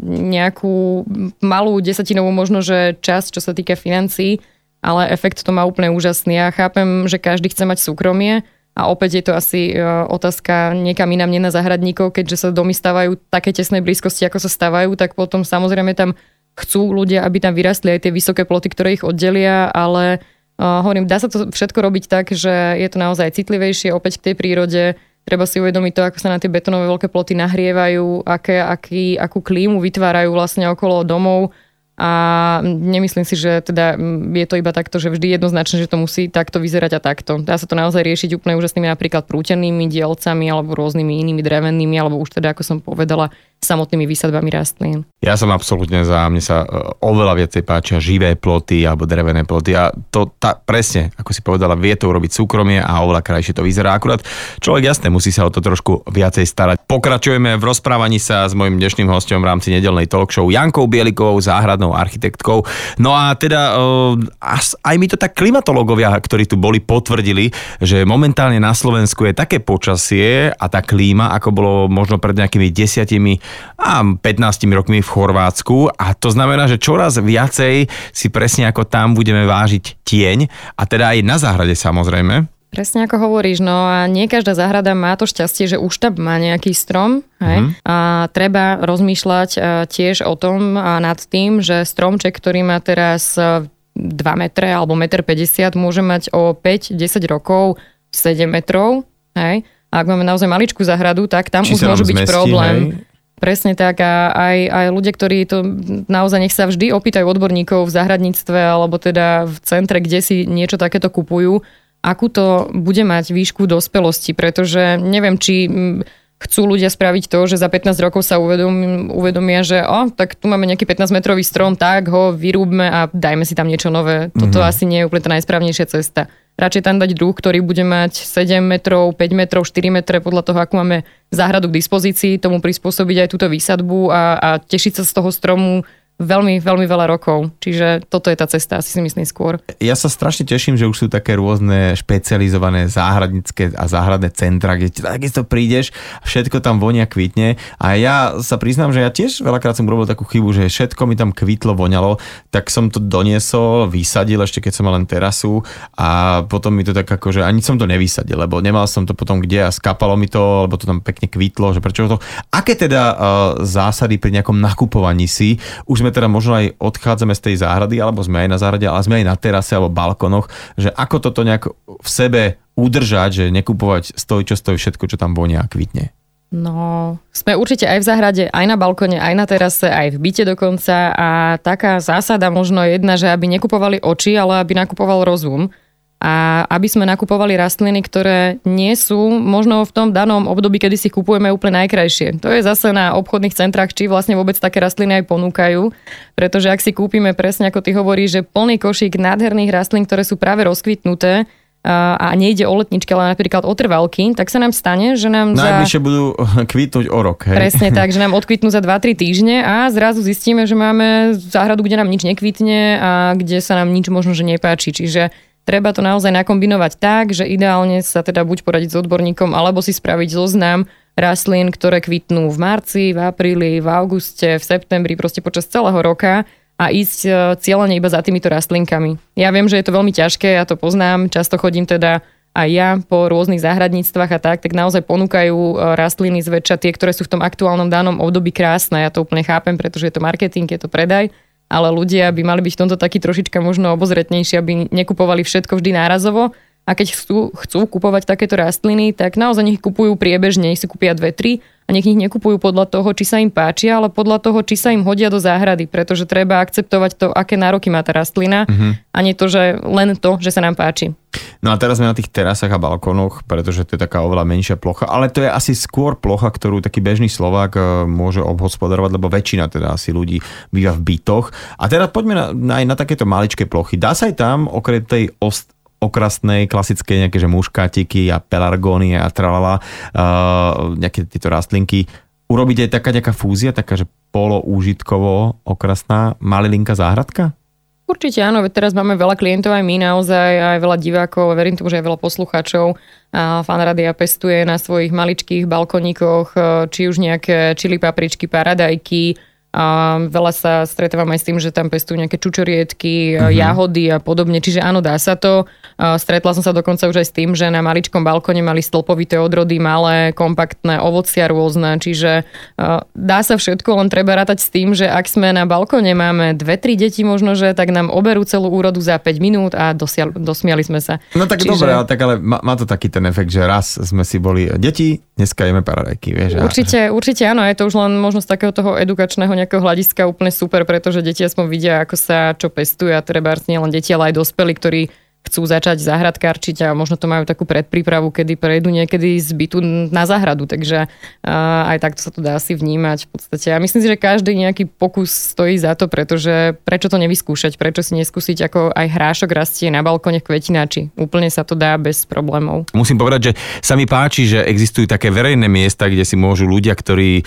nejakú malú desatinovú možno, že časť, čo sa týka financií, ale efekt to má úplne úžasný. Ja chápem, že každý chce mať súkromie a opäť je to asi e, otázka niekam inám, nie na zahradníkov, keďže sa domy stávajú také tesnej blízkosti, ako sa stávajú, tak potom samozrejme tam chcú ľudia, aby tam vyrastli aj tie vysoké ploty, ktoré ich oddelia, ale uh, hovorím, dá sa to všetko robiť tak, že je to naozaj citlivejšie opäť k tej prírode, Treba si uvedomiť to, ako sa na tie betonové veľké ploty nahrievajú, aké, aký, akú klímu vytvárajú vlastne okolo domov a nemyslím si, že teda je to iba takto, že vždy jednoznačne, že to musí takto vyzerať a takto. Dá sa to naozaj riešiť úplne úžasnými napríklad prútenými dielcami alebo rôznymi inými drevenými, alebo už teda, ako som povedala, samotnými výsadbami rastlín. Ja som absolútne za, mne sa e, oveľa viacej páčia živé ploty alebo drevené ploty a to tá, presne, ako si povedala, vie to urobiť súkromie a oveľa krajšie to vyzerá. Akurát človek jasne musí sa o to trošku viacej starať. Pokračujeme v rozprávaní sa s mojim dnešným hostom v rámci nedelnej talk show Jankou Bielikovou, záhradnou architektkou. No a teda e, aj mi to tak klimatológovia, ktorí tu boli, potvrdili, že momentálne na Slovensku je také počasie a tá klíma, ako bolo možno pred nejakými desiatimi a 15 rokmi v Chorvátsku a to znamená, že čoraz viacej si presne ako tam budeme vážiť tieň a teda aj na záhrade samozrejme. Presne ako hovoríš, no a nie každá záhrada má to šťastie, že už tam má nejaký strom. Hej? Mm. A treba rozmýšľať e, tiež o tom a nad tým, že stromček, ktorý má teraz 2 e, metre alebo 1,50 m, môže mať o 5-10 rokov 7 metrov. Hej? A ak máme naozaj maličkú záhradu, tak tam Či už môže byť zmestí, problém. Hej? Presne tak a aj, aj ľudia, ktorí to naozaj nech sa vždy opýtajú odborníkov v zahradníctve alebo teda v centre, kde si niečo takéto kupujú, akú to bude mať výšku dospelosti, pretože neviem, či chcú ľudia spraviť to, že za 15 rokov sa uvedom, uvedomia, že o, tak tu máme nejaký 15-metrový strom, tak ho vyrúbme a dajme si tam niečo nové. Toto mm-hmm. asi nie je úplne tá najsprávnejšia cesta. Radšej tam dať druh, ktorý bude mať 7 metrov, 5 metrov, 4 metre podľa toho, ako máme záhradu k dispozícii, tomu prispôsobiť aj túto výsadbu a, a tešiť sa z toho stromu veľmi, veľmi veľa rokov. Čiže toto je tá cesta, asi si myslím skôr. Ja sa strašne teším, že už sú také rôzne špecializované záhradnícke a záhradné centra, kde takisto prídeš, všetko tam vonia, kvitne. A ja sa priznám, že ja tiež veľakrát som robil takú chybu, že všetko mi tam kvitlo, voňalo, tak som to doniesol, vysadil ešte keď som mal len terasu a potom mi to tak ako, že ani som to nevysadil, lebo nemal som to potom kde a skapalo mi to, lebo to tam pekne kvitlo, že prečo to... Aké teda uh, zásady pri nejakom nakupovaní si? Už sme teda možno aj odchádzame z tej záhrady, alebo sme aj na záhrade, ale sme aj na terase alebo balkonoch, že ako toto nejak v sebe udržať, že nekupovať stojí, čo stojí všetko, čo tam vonia a kvitne. No, sme určite aj v záhrade, aj na balkone, aj na terase, aj v byte dokonca a taká zásada možno jedna, že aby nekupovali oči, ale aby nakupoval rozum a aby sme nakupovali rastliny, ktoré nie sú možno v tom danom období, kedy si kupujeme úplne najkrajšie. To je zase na obchodných centrách, či vlastne vôbec také rastliny aj ponúkajú, pretože ak si kúpime presne ako ty hovoríš, že plný košík nádherných rastlín, ktoré sú práve rozkvitnuté, a nejde o letničky, ale napríklad o trvalky, tak sa nám stane, že nám Najbližšie za... budú kvitnúť o rok. Hej? Presne tak, že nám odkvitnú za 2-3 týždne a zrazu zistíme, že máme záhradu, kde nám nič nekvitne a kde sa nám nič možno, že nepáči. Čiže Treba to naozaj nakombinovať tak, že ideálne sa teda buď poradiť s odborníkom, alebo si spraviť zoznam rastlín, ktoré kvitnú v marci, v apríli, v auguste, v septembri, proste počas celého roka a ísť e, cieľene iba za týmito rastlinkami. Ja viem, že je to veľmi ťažké, ja to poznám, často chodím teda aj ja po rôznych záhradníctvách a tak, tak naozaj ponúkajú e, rastliny zväčša tie, ktoré sú v tom aktuálnom danom období krásne. Ja to úplne chápem, pretože je to marketing, je to predaj ale ľudia by mali byť v tomto taký trošička možno obozretnejší, aby nekupovali všetko vždy nárazovo a keď chcú, chcú kupovať takéto rastliny, tak naozaj nech kupujú priebežne, nech si kúpia dve, tri a nech ich nekupujú podľa toho, či sa im páčia, ale podľa toho, či sa im hodia do záhrady, pretože treba akceptovať to, aké nároky má tá rastlina mm-hmm. a nie to, že len to, že sa nám páči. No a teraz sme na tých terasách a balkónoch, pretože to je taká oveľa menšia plocha, ale to je asi skôr plocha, ktorú taký bežný Slovák e, môže obhospodarovať, lebo väčšina teda asi ľudí býva v bytoch. A teraz poďme na, aj na takéto maličké plochy. Dá sa aj tam, okrem tej ost, okrasnej, klasické nejaké že muškátiky a pelargónie a tralala, uh, nejaké tieto rastlinky. Urobiť aj taká nejaká fúzia, taká, že poloúžitkovo okrasná malilinka záhradka? Určite áno, teraz máme veľa klientov aj my naozaj, aj veľa divákov, verím tomu, že aj veľa poslucháčov. Fanradia pestuje na svojich maličkých balkoníkoch či už nejaké čili papričky, paradajky, a veľa sa stretávam aj s tým, že tam pestujú nejaké čučoriedky, uh-huh. jahody a podobne. Čiže áno, dá sa to. Stretla som sa dokonca už aj s tým, že na maličkom balkone mali stĺpovité odrody, malé, kompaktné ovocia rôzne. Čiže dá sa všetko, len treba rátať s tým, že ak sme na balkone máme dve, tri deti možno, že tak nám oberú celú úrodu za 5 minút a dosial, dosmiali sme sa. No tak Čiže... dobre, ale, tak ale má, má to taký ten efekt, že raz sme si boli deti, dneska jeme paradajky, vieš. Určite, určite áno, je to už len možno z takého toho edukačného nejakého hľadiska úplne super, pretože deti aspoň vidia, ako sa čo pestuje a treba nie len deti, ale aj dospelí, ktorí chcú začať záhradkárčiť a možno to majú takú predprípravu, kedy prejdú niekedy z bytu na záhradu, takže aj takto sa to dá asi vnímať v podstate. A myslím si, že každý nejaký pokus stojí za to, pretože prečo to nevyskúšať, prečo si neskúsiť, ako aj hrášok rastie na balkone v kvetinači. Úplne sa to dá bez problémov. Musím povedať, že sa mi páči, že existujú také verejné miesta, kde si môžu ľudia, ktorí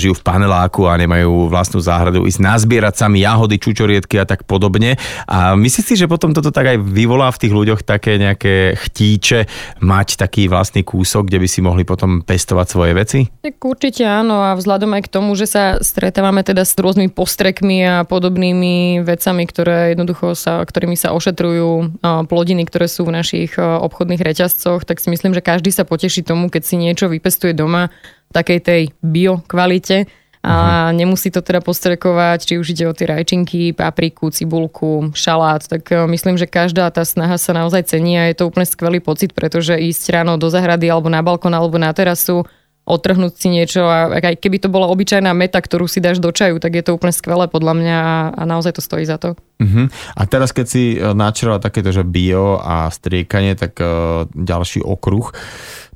žijú v paneláku a nemajú vlastnú záhradu, ísť nazbierať sami jahody, čučoriedky a tak podobne. A myslím si, že potom toto tak aj vyvolá v tých ľuďoch také nejaké chtíče mať taký vlastný kúsok, kde by si mohli potom pestovať svoje veci? Tak určite áno a vzhľadom aj k tomu, že sa stretávame teda s rôznymi postrekmi a podobnými vecami, ktoré jednoducho sa, ktorými sa ošetrujú plodiny, ktoré sú v našich obchodných reťazcoch, tak si myslím, že každý sa poteší tomu, keď si niečo vypestuje doma v takej tej bio kvalite a uh-huh. nemusí to teda postrekovať, či už ide o tie rajčinky, papriku, cibulku, šalát, tak e, myslím, že každá tá snaha sa naozaj cení a je to úplne skvelý pocit, pretože ísť ráno do zahrady alebo na balkón alebo na terasu, otrhnúť si niečo a aj keby to bola obyčajná meta, ktorú si dáš do čaju, tak je to úplne skvelé podľa mňa a, a naozaj to stojí za to. Uh-huh. A teraz, keď si načrala takéto, že bio a striekanie, tak uh, ďalší okruh.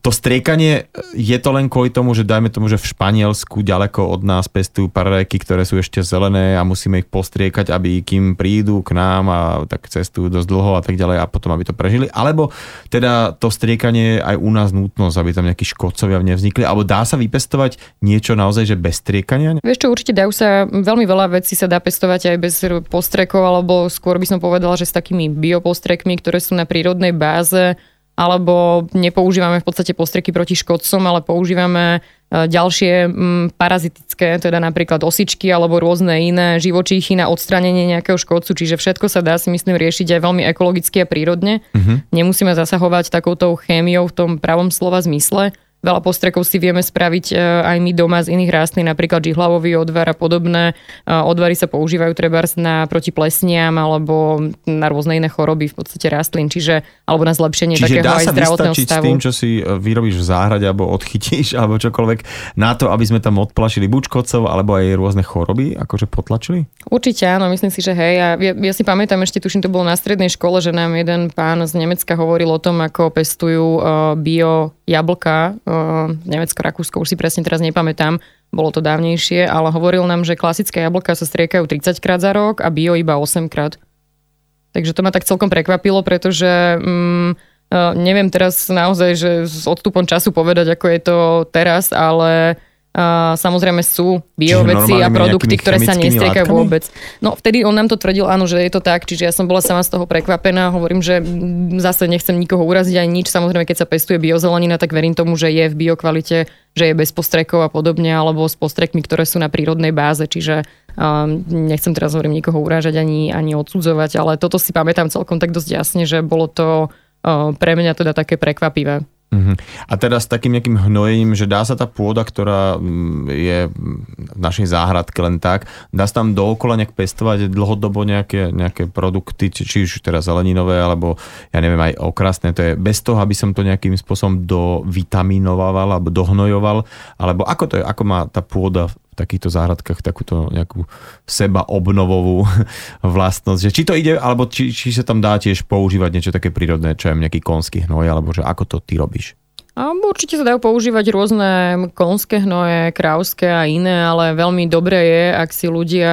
To striekanie, je to len kvôli tomu, že dajme tomu, že v Španielsku ďaleko od nás pestujú paradajky, ktoré sú ešte zelené a musíme ich postriekať, aby kým prídu k nám a tak cestujú dosť dlho a tak ďalej a potom, aby to prežili. Alebo teda to striekanie je aj u nás nutnosť, aby tam nejakí škodcovia nevznikli. Alebo dá sa vypestovať niečo naozaj, že bez striekania? Vieš čo, určite dajú sa, veľmi veľa vecí sa dá pestovať aj bez postrekov, alebo skôr by som povedala, že s takými biopostrekmi, ktoré sú na prírodnej báze, alebo nepoužívame v podstate postreky proti škodcom, ale používame e, ďalšie parazitické, teda napríklad osičky alebo rôzne iné živočíchy na odstranenie nejakého škodcu, čiže všetko sa dá si myslím riešiť aj veľmi ekologicky a prírodne. Uh-huh. Nemusíme zasahovať takouto chémiou v tom pravom slova zmysle. Veľa postrekov si vieme spraviť e, aj my doma z iných rastlín, napríklad žihlavový odvar a podobné. E, odvary sa používajú treba na proti plesniam alebo na rôzne iné choroby v podstate rastlín, čiže alebo na zlepšenie čiže takého dá aj zdravotného stavu. s tým, čo si e, vyrobíš v záhrade alebo odchytíš alebo čokoľvek na to, aby sme tam odplašili buď škodcov alebo aj rôzne choroby, akože potlačili? Určite áno, myslím si, že hej. Ja, ja, ja si pamätám, ešte tuším, to bolo na strednej škole, že nám jeden pán z Nemecka hovoril o tom, ako pestujú bio jablka Nemecko, Rakúsko, už si presne teraz nepamätám, bolo to dávnejšie, ale hovoril nám, že klasické jablka sa striekajú 30 krát za rok a bio iba 8 krát. Takže to ma tak celkom prekvapilo, pretože um, uh, neviem teraz naozaj, že s odstupom času povedať, ako je to teraz, ale Uh, samozrejme sú bioveci a produkty, ktoré sa nestriekajú vôbec. No vtedy on nám to tvrdil, áno, že je to tak, čiže ja som bola sama z toho prekvapená. Hovorím, že zase nechcem nikoho uraziť ani nič. Samozrejme, keď sa pestuje biozelenina, tak verím tomu, že je v biokvalite, že je bez postrekov a podobne, alebo s postrekmi, ktoré sú na prírodnej báze. Čiže um, nechcem teraz hovorím nikoho urážať ani, ani odsudzovať, ale toto si pamätám celkom tak dosť jasne, že bolo to uh, pre mňa teda také prekvapivé. Uh-huh. A teraz s takým nejakým hnojením, že dá sa tá pôda, ktorá mm, je v našej záhradke len tak, dá sa tam dookola nejak pestovať dlhodobo nejaké, nejaké produkty, či, či už teraz zeleninové, alebo ja neviem, aj okrasné, to je bez toho, aby som to nejakým spôsobom dovitaminoval alebo dohnojoval, alebo ako to je, ako má tá pôda takýchto záhradkách takúto nejakú seba obnovovú vlastnosť. Že či to ide, alebo či, či sa tam dá tiež používať niečo také prírodné, čo je nejaký konský hnoj, alebo že ako to ty robíš? A určite sa dajú používať rôzne konské hnoje, krávské a iné, ale veľmi dobré je, ak si ľudia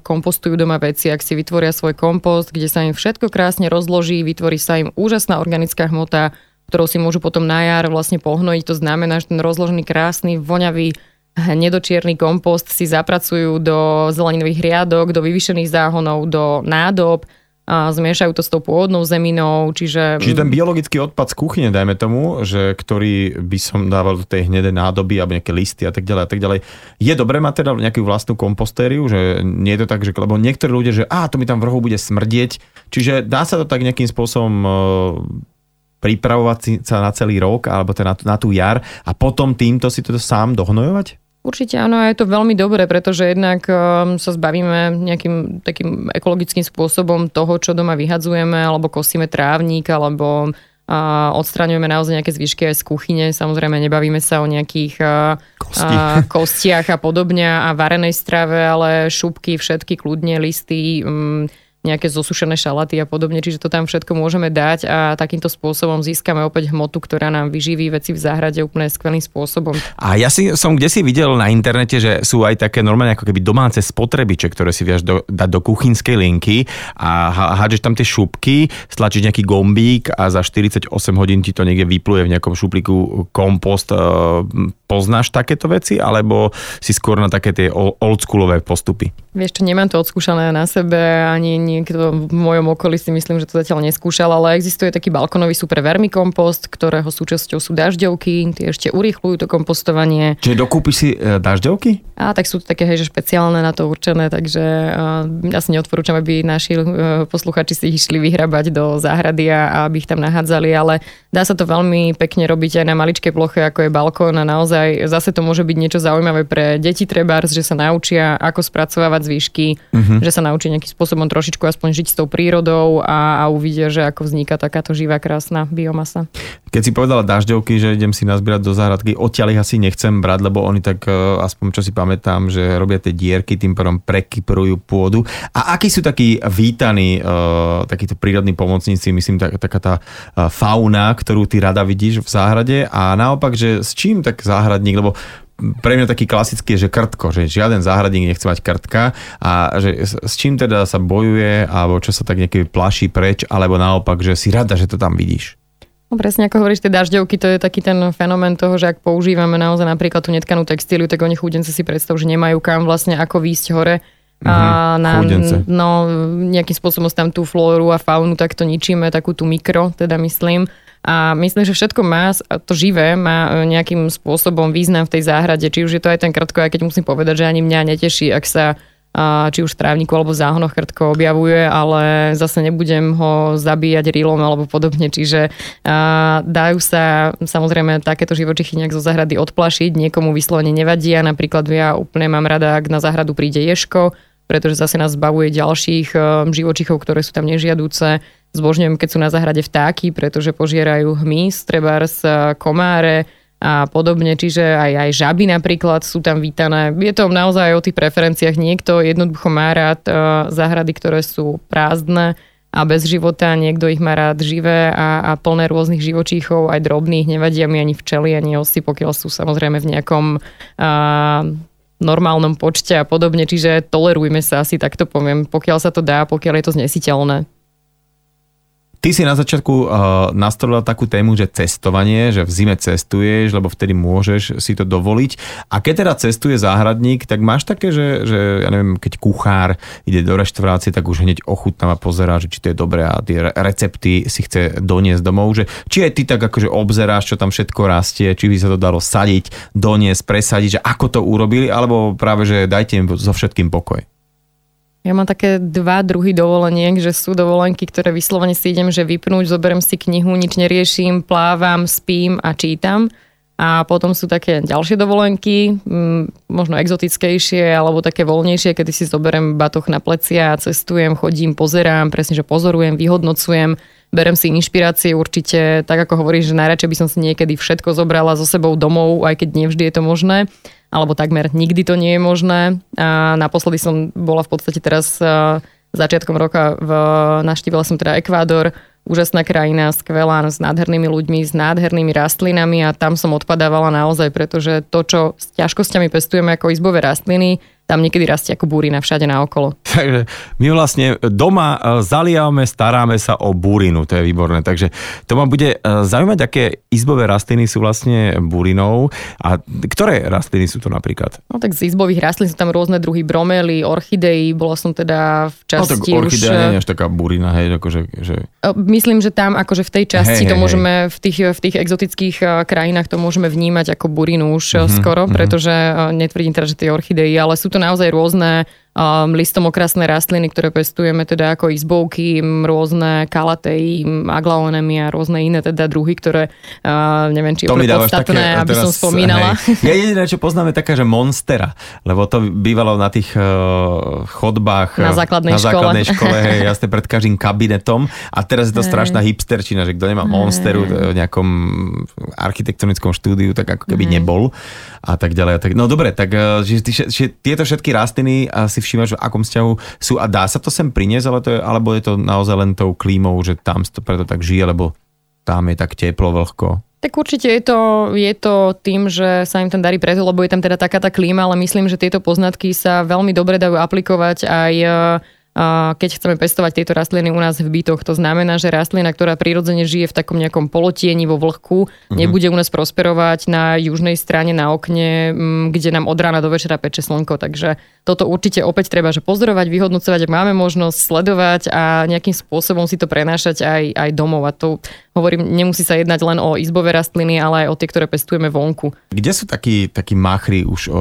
kompostujú doma veci, ak si vytvoria svoj kompost, kde sa im všetko krásne rozloží, vytvorí sa im úžasná organická hmota, ktorou si môžu potom na jar vlastne pohnojiť. To znamená, že ten rozložený krásny, voňavý nedočierny kompost si zapracujú do zeleninových riadok, do vyvýšených záhonov, do nádob, a zmiešajú to s tou pôvodnou zeminou, čiže... Čiže ten biologický odpad z kuchyne, dajme tomu, že ktorý by som dával do tej hnedé nádoby alebo nejaké listy a tak ďalej a tak ďalej. Je dobré mať teda nejakú vlastnú kompostériu, že nie je to tak, že lebo niektorí ľudia, že a to mi tam v rohu bude smrdieť, čiže dá sa to tak nejakým spôsobom e, pripravovať sa na celý rok alebo teda na, na tú jar a potom týmto si to sám dohnojovať? Určite áno, je to veľmi dobré, pretože jednak um, sa zbavíme nejakým takým ekologickým spôsobom toho, čo doma vyhadzujeme, alebo kosíme trávnik, alebo a odstraňujeme naozaj nejaké zvyšky aj z kuchyne. Samozrejme, nebavíme sa o nejakých Kosti. a, kostiach a podobne a varenej strave, ale šupky, všetky kľudne, listy, um, nejaké zosušené šalaty a podobne, čiže to tam všetko môžeme dať a takýmto spôsobom získame opäť hmotu, ktorá nám vyživí veci v záhrade úplne skvelým spôsobom. A ja si, som kde si videl na internete, že sú aj také normálne ako keby domáce spotrebiče, ktoré si vieš do, dať do kuchynskej linky a hádžeš tam tie šupky, stlačíš nejaký gombík a za 48 hodín ti to niekde vypluje v nejakom šuplíku kompost. E, poznáš takéto veci, alebo si skôr na také tie oldschoolové postupy? Vieš čo, nemám to odskúšané na sebe, ani niekto v mojom okolí si myslím, že to zatiaľ neskúšal, ale existuje taký balkonový super vermikompost, ktorého súčasťou sú dažďovky, tie ešte urýchľujú to kompostovanie. Čiže dokúpiš si e, dažďovky? A tak sú to také hej, že špeciálne na to určené, takže uh, asi neodporúčam, aby naši uh, posluchači si išli vyhrabať do záhrady a aby ich tam nahádzali, ale dá sa to veľmi pekne robiť aj na maličkej ploche, ako je balkón a naozaj zase to môže byť niečo zaujímavé pre deti trebárs, že sa naučia, ako spracovávať zvyšky, uh-huh. že sa naučia nejakým spôsobom trošičku chvíľočku aspoň žiť s tou prírodou a, a uvidia, že ako vzniká takáto živá, krásna biomasa. Keď si povedala dažďovky, že idem si nazbierať do záhradky, odtiaľ ich asi nechcem brať, lebo oni tak, e, aspoň čo si pamätám, že robia tie dierky, tým pádom prekyprujú pôdu. A akí sú takí vítaní, uh, takíto prírodní pomocníci, myslím, tak, taká tá fauna, ktorú ty rada vidíš v záhrade a naopak, že s čím tak záhradník, lebo pre mňa taký klasický je, že krtko, že žiaden záhradník nechce mať krtka a že s čím teda sa bojuje alebo čo sa tak niekedy plaší preč, alebo naopak, že si rada, že to tam vidíš. No presne ako hovoríš, tie dažďovky, to je taký ten fenomén toho, že ak používame naozaj napríklad tú netkanú textíliu, tak oni chúdenci si predstav, že nemajú kam vlastne ako výjsť hore a mm-hmm, na, no, nejakým spôsobom tam tú flóru a faunu tak to ničíme, takú tú mikro, teda myslím. A myslím, že všetko má, to živé má e, nejakým spôsobom význam v tej záhrade. Či už je to aj ten krtko, aj keď musím povedať, že ani mňa neteší, ak sa či už v trávniku alebo v záhonoch krtko objavuje, ale zase nebudem ho zabíjať rílom alebo podobne, čiže dajú sa samozrejme takéto živočichy nejak zo záhrady odplašiť, niekomu vyslovene nevadia, napríklad ja úplne mám rada, ak na záhradu príde ješko, pretože zase nás zbavuje ďalších živočichov, ktoré sú tam nežiadúce. Zbožňujem, keď sú na záhrade vtáky, pretože požierajú hmyz, trebárs, komáre, a podobne, čiže aj, aj žaby napríklad sú tam vítané. Je to naozaj o tých preferenciách. Niekto jednoducho má rád uh, záhrady, ktoré sú prázdne a bez života, niekto ich má rád živé a, a plné rôznych živočíchov, aj drobných, nevadia mi ani včely, ani osy, pokiaľ sú samozrejme v nejakom uh, normálnom počte a podobne, čiže tolerujme sa asi takto poviem, pokiaľ sa to dá, pokiaľ je to znesiteľné. Ty si na začiatku uh, nastolila takú tému, že cestovanie, že v zime cestuješ, lebo vtedy môžeš si to dovoliť. A keď teda cestuje záhradník, tak máš také, že, že ja neviem, keď kuchár ide do reštaurácie, tak už hneď ochutnáva, pozerá, že či to je dobré a tie recepty si chce doniesť domov. Že, či aj ty tak akože obzeráš, čo tam všetko rastie, či by sa to dalo sadiť, doniesť, presadiť, že ako to urobili, alebo práve, že dajte im so všetkým pokoj. Ja mám také dva druhy dovoleniek, že sú dovolenky, ktoré vyslovene si idem, že vypnúť, zoberiem si knihu, nič neriešim, plávam, spím a čítam. A potom sú také ďalšie dovolenky, možno exotickejšie alebo také voľnejšie, kedy si zoberiem batoh na plecia cestujem, chodím, pozerám, presne, že pozorujem, vyhodnocujem, berem si inšpirácie určite, tak ako hovoríš, že najradšej by som si niekedy všetko zobrala so sebou domov, aj keď nevždy je to možné alebo takmer nikdy to nie je možné. A naposledy som bola v podstate teraz začiatkom roka, v, naštívila som teda Ekvádor, úžasná krajina, skvelá, s nádhernými ľuďmi, s nádhernými rastlinami a tam som odpadávala naozaj, pretože to, čo s ťažkosťami pestujeme ako izbové rastliny, tam niekedy rastie ako búrina všade naokolo. Takže my vlastne doma e, zaliavame, staráme sa o búrinu, to je výborné. Takže to ma bude e, zaujímať, aké izbové rastliny sú vlastne búrinou a ktoré rastliny sú to napríklad? No tak z izbových rastlín sú tam rôzne druhy bromely, orchidei, bola som teda v časti no tak orchidea už... nie je až taká búrina, hej, akože... Že... E, myslím, že tam akože v tej časti hej, to hej, môžeme, hej. v tých, v tých exotických krajinách to môžeme vnímať ako burinu už uh-huh, skoro, uh-huh. pretože netvrdím teda, že tie orchidei, ale sú to naozaj rôzne um, listomokrasné rastliny, ktoré pestujeme teda ako izbovky, rôzne kalatej, aglaonemy a rôzne iné teda druhy, ktoré uh, neviem, či je podstatné, také, aby teraz, som spomínala. Hej, ja jediné, čo poznáme, taká, že monstera, lebo to bývalo na tých uh, chodbách na základnej, na základnej škole, škole hej, jasne pred každým kabinetom a teraz je to hej. strašná hipsterčina, že kto nemá hej. monsteru v nejakom architektonickom štúdiu, tak ako keby hej. nebol a tak ďalej. A tak, no dobre, tak e, že, že, že tieto všetky rastliny si všimáš, v akom vzťahu sú a dá sa to sem priniesť, ale to je, alebo je to naozaj len tou klímou, že tam to preto tak žije, lebo tam je tak teplo, vlhko. Tak určite je to, je to tým, že sa im tam darí preto, lebo je tam teda taká tá klíma, ale myslím, že tieto poznatky sa veľmi dobre dajú aplikovať aj keď chceme pestovať tieto rastliny u nás v bytoch. To znamená, že rastlina, ktorá prirodzene žije v takom nejakom polotieni vo vlhku, uh-huh. nebude u nás prosperovať na južnej strane na okne, kde nám od rána do večera peče slnko. Takže toto určite opäť treba že pozorovať, vyhodnocovať, ak máme možnosť sledovať a nejakým spôsobom si to prenášať aj, aj domov. A to hovorím, nemusí sa jednať len o izbové rastliny, ale aj o tie, ktoré pestujeme vonku. Kde sú takí, takí machry už, o,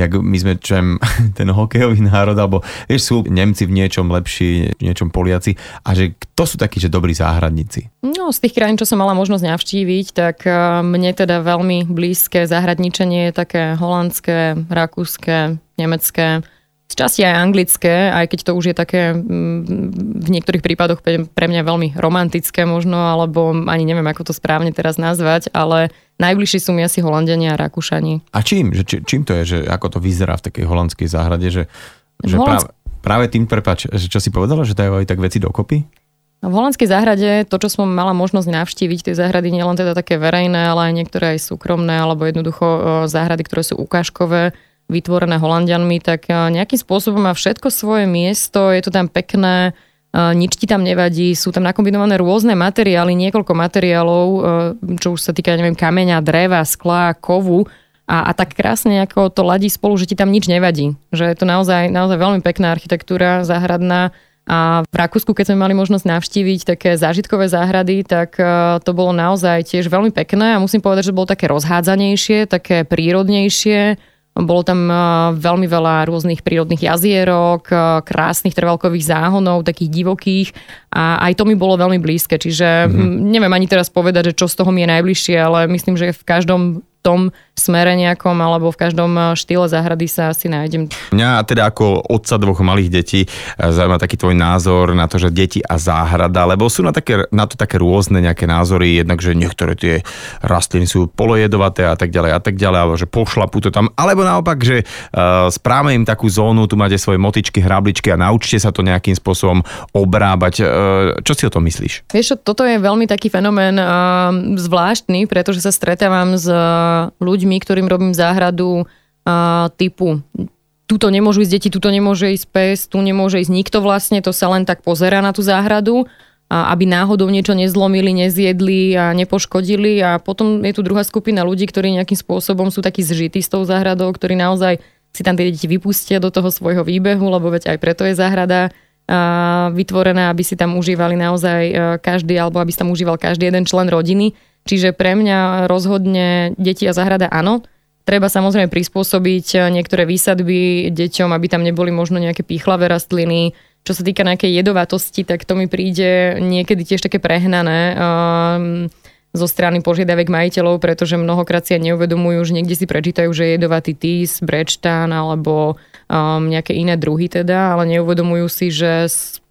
jak my sme čem, ten hokejový národ, alebo vieš, sú Nemci v niečom lepší, v niečom Poliaci a že kto sú takí, že dobrí záhradníci? No, z tých krajín, čo som mala možnosť navštíviť, tak e, mne teda veľmi blízke záhradničenie je také holandské, rakúske, nemecké, z časti aj anglické, aj keď to už je také mm, v niektorých prípadoch pre mňa veľmi romantické možno, alebo ani neviem, ako to správne teraz nazvať, ale najbližší sú mi asi Holandiania a Rakúšani. A čím? Že, či, čím to je, že ako to vyzerá v takej holandskej záhrade, že, že Holandsk... práve, práve tým, prepač, čo si povedala, že dajú aj tak veci dokopy? V holandskej záhrade, to, čo som mala možnosť navštíviť, tie záhrady nie len teda také verejné, ale aj niektoré aj súkromné, alebo jednoducho záhrady, ktoré sú ukážkové, vytvorené Holandianmi, tak nejakým spôsobom má všetko svoje miesto, je to tam pekné, nič ti tam nevadí, sú tam nakombinované rôzne materiály, niekoľko materiálov, čo už sa týka, neviem, kameňa, dreva, skla, kovu, a, a tak krásne ako to ladí spolu, že ti tam nič nevadí. Že je to naozaj, naozaj veľmi pekná architektúra záhradná a v Rakúsku, keď sme mali možnosť navštíviť také zážitkové záhrady, tak e, to bolo naozaj tiež veľmi pekné a musím povedať, že bolo také rozhádzanejšie, také prírodnejšie. Bolo tam e, veľmi veľa rôznych prírodných jazierok, e, krásnych trvalkových záhonov, takých divokých a aj to mi bolo veľmi blízke. Čiže mm-hmm. neviem ani teraz povedať, že čo z toho mi je najbližšie, ale myslím, že v každom tom smere nejakom alebo v každom eh, štýle záhrady sa asi nájdem. Mňa teda ako otca dvoch malých detí eh, zaujíma taký tvoj názor na to, že deti a záhrada, lebo sú na, také, na to také rôzne nejaké názory, jednak, že niektoré tie rastliny sú polojedovaté a tak ďalej a tak ďalej, alebo že pošlapú to tam, alebo naopak, že uh, správame im takú zónu, tu máte svoje motičky, hrabličky a naučte sa to nejakým spôsobom obrábať. Čo si o tom myslíš? Vieš, toto je veľmi taký fenomén zvláštny, pretože sa stretávam s ľuďmi, ktorým robím záhradu uh, typu tuto nemôžu ísť deti, tuto nemôže ísť pes, tu nemôže ísť nikto vlastne, to sa len tak pozera na tú záhradu, a aby náhodou niečo nezlomili, nezjedli a nepoškodili. A potom je tu druhá skupina ľudí, ktorí nejakým spôsobom sú takí zžití s tou záhradou, ktorí naozaj si tam tie deti vypustia do toho svojho výbehu, lebo veď aj preto je záhrada vytvorená, aby si tam užívali naozaj každý, alebo aby si tam užíval každý jeden člen rodiny. Čiže pre mňa rozhodne deti a záhrada áno. Treba samozrejme prispôsobiť niektoré výsadby deťom, aby tam neboli možno nejaké pýchlavé rastliny. Čo sa týka nejakej jedovatosti, tak to mi príde niekedy tiež také prehnané. Um, zo strany požiadavek majiteľov, pretože mnohokrát si neuvedomujú, že niekde si prečítajú, že je jedovatý tys, brečtán alebo um, nejaké iné druhy teda, ale neuvedomujú si, že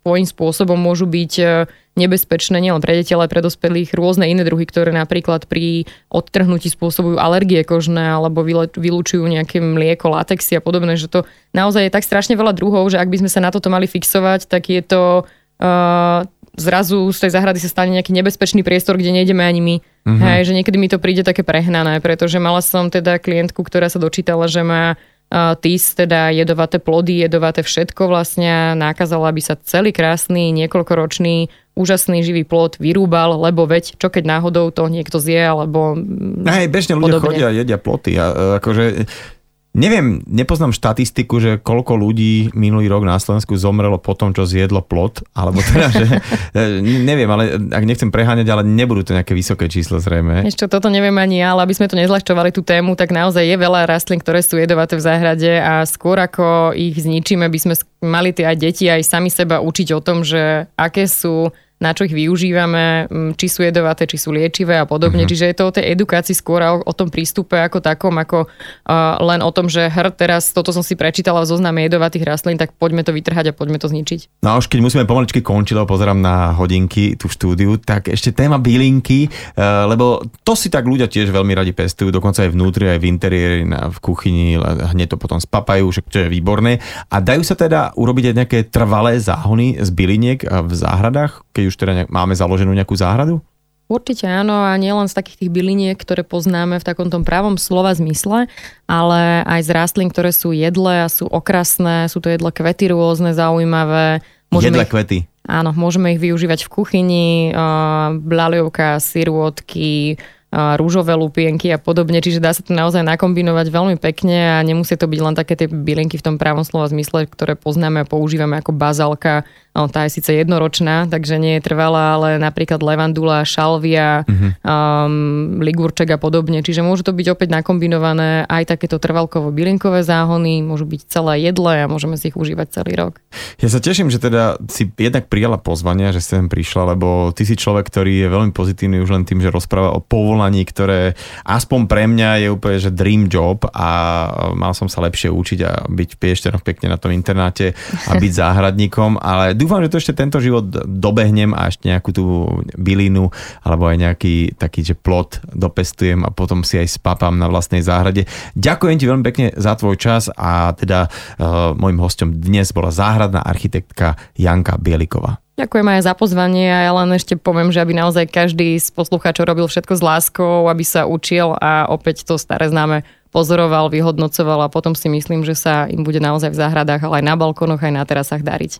svojím spôsobom môžu byť uh, nebezpečné nielen pre deti, ale pre dospelých rôzne iné druhy, ktoré napríklad pri odtrhnutí spôsobujú alergie kožné alebo vylúčujú nejaké mlieko, latexy a podobné, že to naozaj je tak strašne veľa druhov, že ak by sme sa na toto mali fixovať, tak je to uh, zrazu z tej záhrady sa stane nejaký nebezpečný priestor, kde nejdeme ani my. Mm-hmm. Hej, že niekedy mi to príde také prehnané, pretože mala som teda klientku, ktorá sa dočítala, že má TIS, teda jedovaté plody, jedovaté všetko vlastne nakázala, aby sa celý krásny, niekoľkoročný, úžasný živý plod vyrúbal, lebo veď, čo keď náhodou to niekto zje, alebo Hej, bežne ľudia podobne. chodia jedia ploty. A, akože Neviem, nepoznám štatistiku, že koľko ľudí minulý rok na Slovensku zomrelo po tom, čo zjedlo plot, alebo teda, že neviem, ale ak nechcem preháňať, ale nebudú to nejaké vysoké číslo zrejme. Ešte toto neviem ani ja, ale aby sme to nezľahčovali tú tému, tak naozaj je veľa rastlín, ktoré sú jedovaté v záhrade a skôr ako ich zničíme, by sme mali tie aj deti aj sami seba učiť o tom, že aké sú na čo ich využívame, či sú jedovaté, či sú liečivé a podobne. Mm-hmm. Čiže je to o tej edukácii skôr o, o tom prístupe ako takom, ako uh, len o tom, že hr, teraz toto som si prečítala v zozname jedovatých rastlín, tak poďme to vytrhať a poďme to zničiť. No a už keď musíme pomaličky končiť, lebo pozerám na hodinky v štúdiu, tak ešte téma bylinky, uh, lebo to si tak ľudia tiež veľmi radi pestujú, dokonca aj vnútri, aj v interiéri, na, v kuchyni, hneď to potom spapajú, že to je výborné. A dajú sa teda urobiť aj nejaké trvalé záhony z byliniek v záhradách, keď už teda máme založenú nejakú záhradu? Určite áno a nielen z takých tých byliniek, ktoré poznáme v takom tom pravom slova zmysle, ale aj z rastlín, ktoré sú jedlé a sú okrasné, sú to jedlé kvety rôzne, zaujímavé. Môžeme jedlé ich, kvety. Áno, môžeme ich využívať v kuchyni, uh, blaliovka, sirôtky, rúžové lupienky a podobne, čiže dá sa to naozaj nakombinovať veľmi pekne a nemusí to byť len také tie bylinky v tom právom slova zmysle, ktoré poznáme a používame ako bazalka No, tá je síce jednoročná, takže nie je trvalá, ale napríklad levandula, šalvia, uh-huh. um, ligurček a podobne. Čiže môžu to byť opäť nakombinované aj takéto trvalkovo-bylinkové záhony, môžu byť celé jedle a môžeme si ich užívať celý rok. Ja sa teším, že teda si jednak prijala pozvania, že sem prišla, lebo ty si človek, ktorý je veľmi pozitívny už len tým, že rozpráva o povolaní, ktoré aspoň pre mňa je úplne že dream job a mal som sa lepšie učiť a byť v pekne na tom internáte a byť záhradníkom, ale dúfam, že to ešte tento život dobehnem a ešte nejakú tú bylinu alebo aj nejaký taký, že plot dopestujem a potom si aj spapám na vlastnej záhrade. Ďakujem ti veľmi pekne za tvoj čas a teda uh, môjim hostom dnes bola záhradná architektka Janka Bieliková. Ďakujem aj za pozvanie a ja len ešte poviem, že aby naozaj každý z poslucháčov robil všetko s láskou, aby sa učil a opäť to staré známe pozoroval, vyhodnocoval a potom si myslím, že sa im bude naozaj v záhradách, ale aj na balkónoch, aj na terasách dariť.